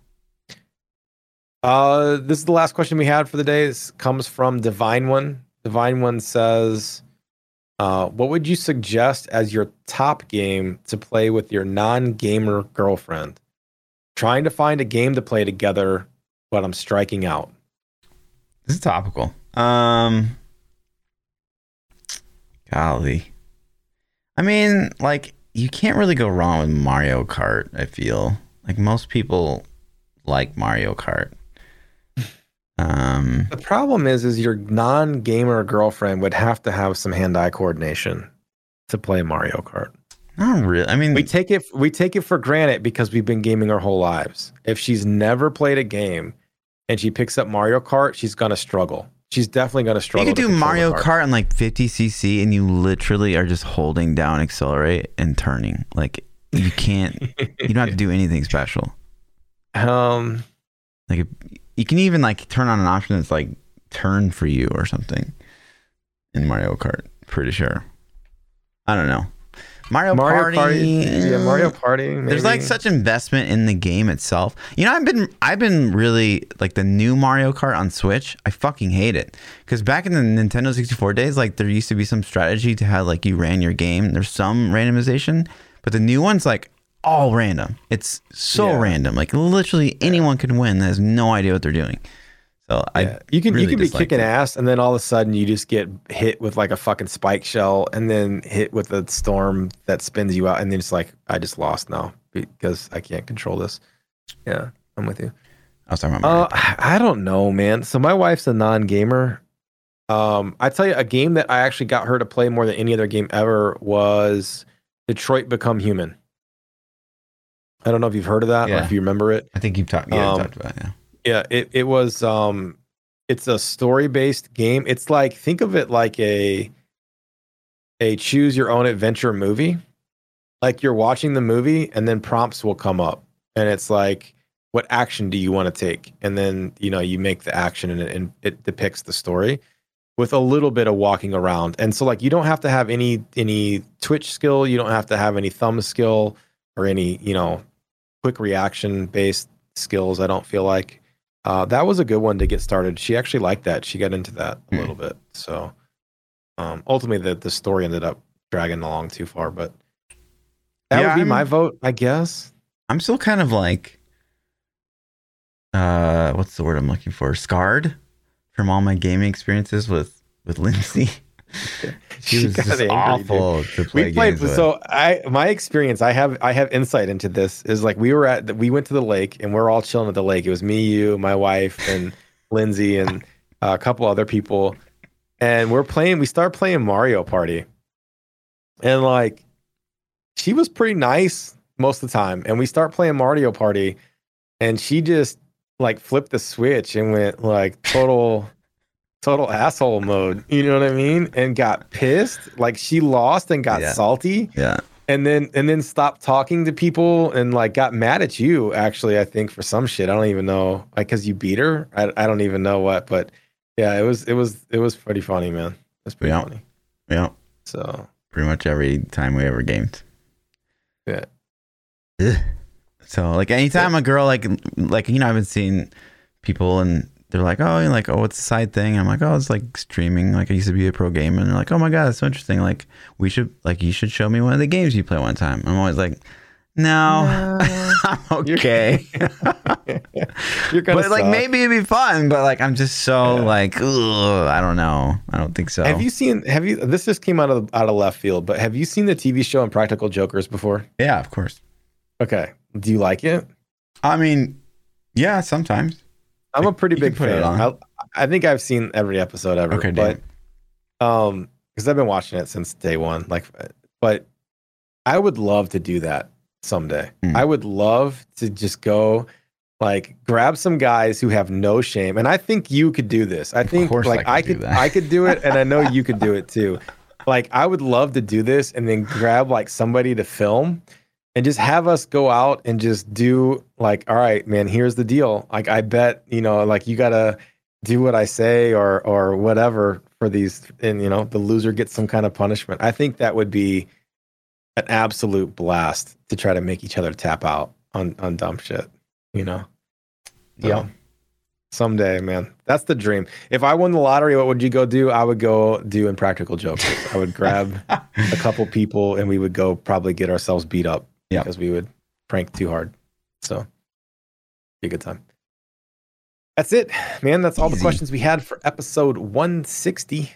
Uh, this is the last question we had for the day. This comes from Divine One. Divine One says, uh, "What would you suggest as your top game to play with your non-gamer girlfriend? Trying to find a game to play together, but I'm striking out." This is topical. Um, Golly. I mean, like, you can't really go wrong with Mario Kart. I feel like most people like Mario Kart. Um, The problem is, is your non-gamer girlfriend would have to have some hand-eye coordination to play Mario Kart. not really. I mean, We take it we take it for granted because we've been gaming our whole lives. If she's never played a game and she picks up Mario Kart, she's gonna struggle. She's definitely gonna struggle. you could do Mario. Kart on like 50cc, and you literally are just holding down accelerate and turning. Like you can't. you don't have to do anything special. [LAUGHS] Um, Like if, you can even like turn on an option that's like turn for you or something in Mario Kart. Pretty sure. I don't know. Mario, Mario Party. Party, yeah, Mario eh, Party. There's like such investment in the game itself. You know, I've been I've been really like the new Mario Kart on Switch. I fucking hate it because back in the Nintendo 64 days, like there used to be some strategy to how like you ran your game. There's some randomization, but the new one's like all random. It's so Yeah. random. Like literally anyone can win that has no idea what they're doing. So Yeah. I you can really you can be kicking it. ass, and then all of a sudden you just get hit with like a fucking spike shell, and then hit with a storm that spins you out, and then it's like I just lost now because I can't control this. Yeah, I'm with you. I was talking about Uh, I don't know, man. So my wife's a non-gamer. Um, I tell you, a game that I actually got her to play more than any other game ever was Detroit Become Human. I don't know if you've heard of that or if you remember it. I think you've talked. Yeah, Um, talked about it, yeah. Yeah, it, it was um it's a story-based game. It's like think of it like a a choose your own adventure movie. Like you're watching the movie and then prompts will come up and it's like what action do you want to take? And then, you know, you make the action and it, and it depicts the story with a little bit of walking around. And so like you don't have to have any any twitch skill, you don't have to have any thumb skill or any, you know, quick reaction based skills, I don't feel like. Uh, that was a good one to get started. She actually liked that. She got into that a Hmm. little bit. So um, ultimately, the the story ended up dragging along too far. But that Yeah, would be I'm- my vote, I guess. I'm still kind of like, uh, what's the word I'm looking for? Scarred from all my gaming experiences with with Lindsay. [LAUGHS] she She was got just angry, dude. awful to play we played games with. so i my experience i have i have insight into this is like we were at the, we went to the lake and we're all chilling at the lake. It was me you my wife and [LAUGHS] lindsay and uh, a couple other people. And we're playing we start playing mario party. And like she was pretty nice most of the time. And we start playing mario party and she just like flipped the switch and went like total total asshole mode you know what i mean and got pissed like she lost and got Yeah. salty yeah, and then and then stopped talking to people and like got mad at you actually i think for some shit i don't even know like because you beat her I, I don't even know what but yeah it was it was it was pretty funny man That's pretty Yeah. funny yeah. so Pretty much every time we ever gamed. Yeah. Ugh. So like anytime a girl like like you know I've been seeing people and they're like oh you're like oh it's a side thing. And I'm like oh it's like streaming. Like I used to be a pro gamer. And they're like oh my god that's so interesting. Like we should like you should show me one of the games you play one time. I'm always like no, [LAUGHS] I'm [LAUGHS] okay. [LAUGHS] You're gonna but like suck. maybe it'd be fun but like I'm just so Yeah. like ugh, I don't know. I don't think so. Have you seen have you this just came out of out of left field but have you seen the tv show impractical jokers before? Yeah of course. Okay. Do you like it? I mean yeah sometimes i'm a pretty You big fan. on. I, I think i've seen every episode ever Okay, but um because i've been watching it since day one like but i would love to do that someday. Hmm. i would love to just go like grab some guys who have no shame and i think you could do this. I think like I i could do could i could do it and i know you could do it too. [LAUGHS] Like i would love to do this and then grab like somebody to film and just have us go out and just do like all right man here's the deal. Like i bet you know like you gotta do what i say or or whatever for these and you know the loser gets some kind of punishment. I think that would be an absolute blast to try to make each other tap out on on dumb shit you know? Yeah. someday man. That's the dream. If i won the lottery what would you go do? I would go do impractical jokes. I would grab [LAUGHS] a couple people and we would go probably get ourselves beat up Yeah. because we would prank too hard. So be a good time. That's it, man. That's all the questions we had for episode 160.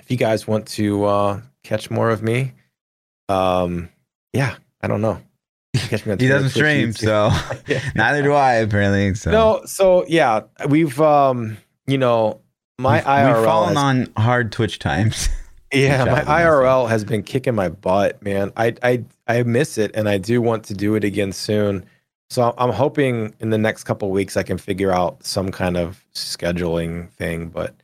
If you guys want to uh, catch more of me, um, yeah, I don't know. Catch me on [LAUGHS] he doesn't stream, so [LAUGHS] [LAUGHS] neither do I apparently. So no, so yeah, we've um, you know, my we've, IRL we've fallen has, on hard Twitch times. Yeah, my IRL has been kicking my butt, man. I I I miss it, and I do want to do it again soon. So I'm hoping in the next couple weeks I can figure out some kind of scheduling thing. But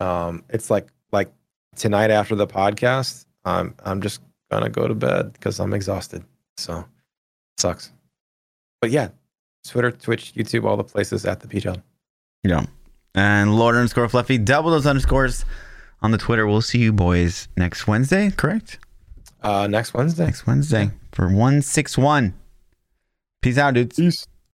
um, it's like like tonight after the podcast, I'm I'm just gonna go to bed because I'm exhausted. So it sucks. But yeah, Twitter, Twitch, YouTube, all the places at the P Yeah. And Lord underscore Fluffy, double those underscores on the Twitter. We'll see you boys next Wednesday, correct? Uh, next Wednesday. Next Wednesday for 161. Peace out, dudes. Peace.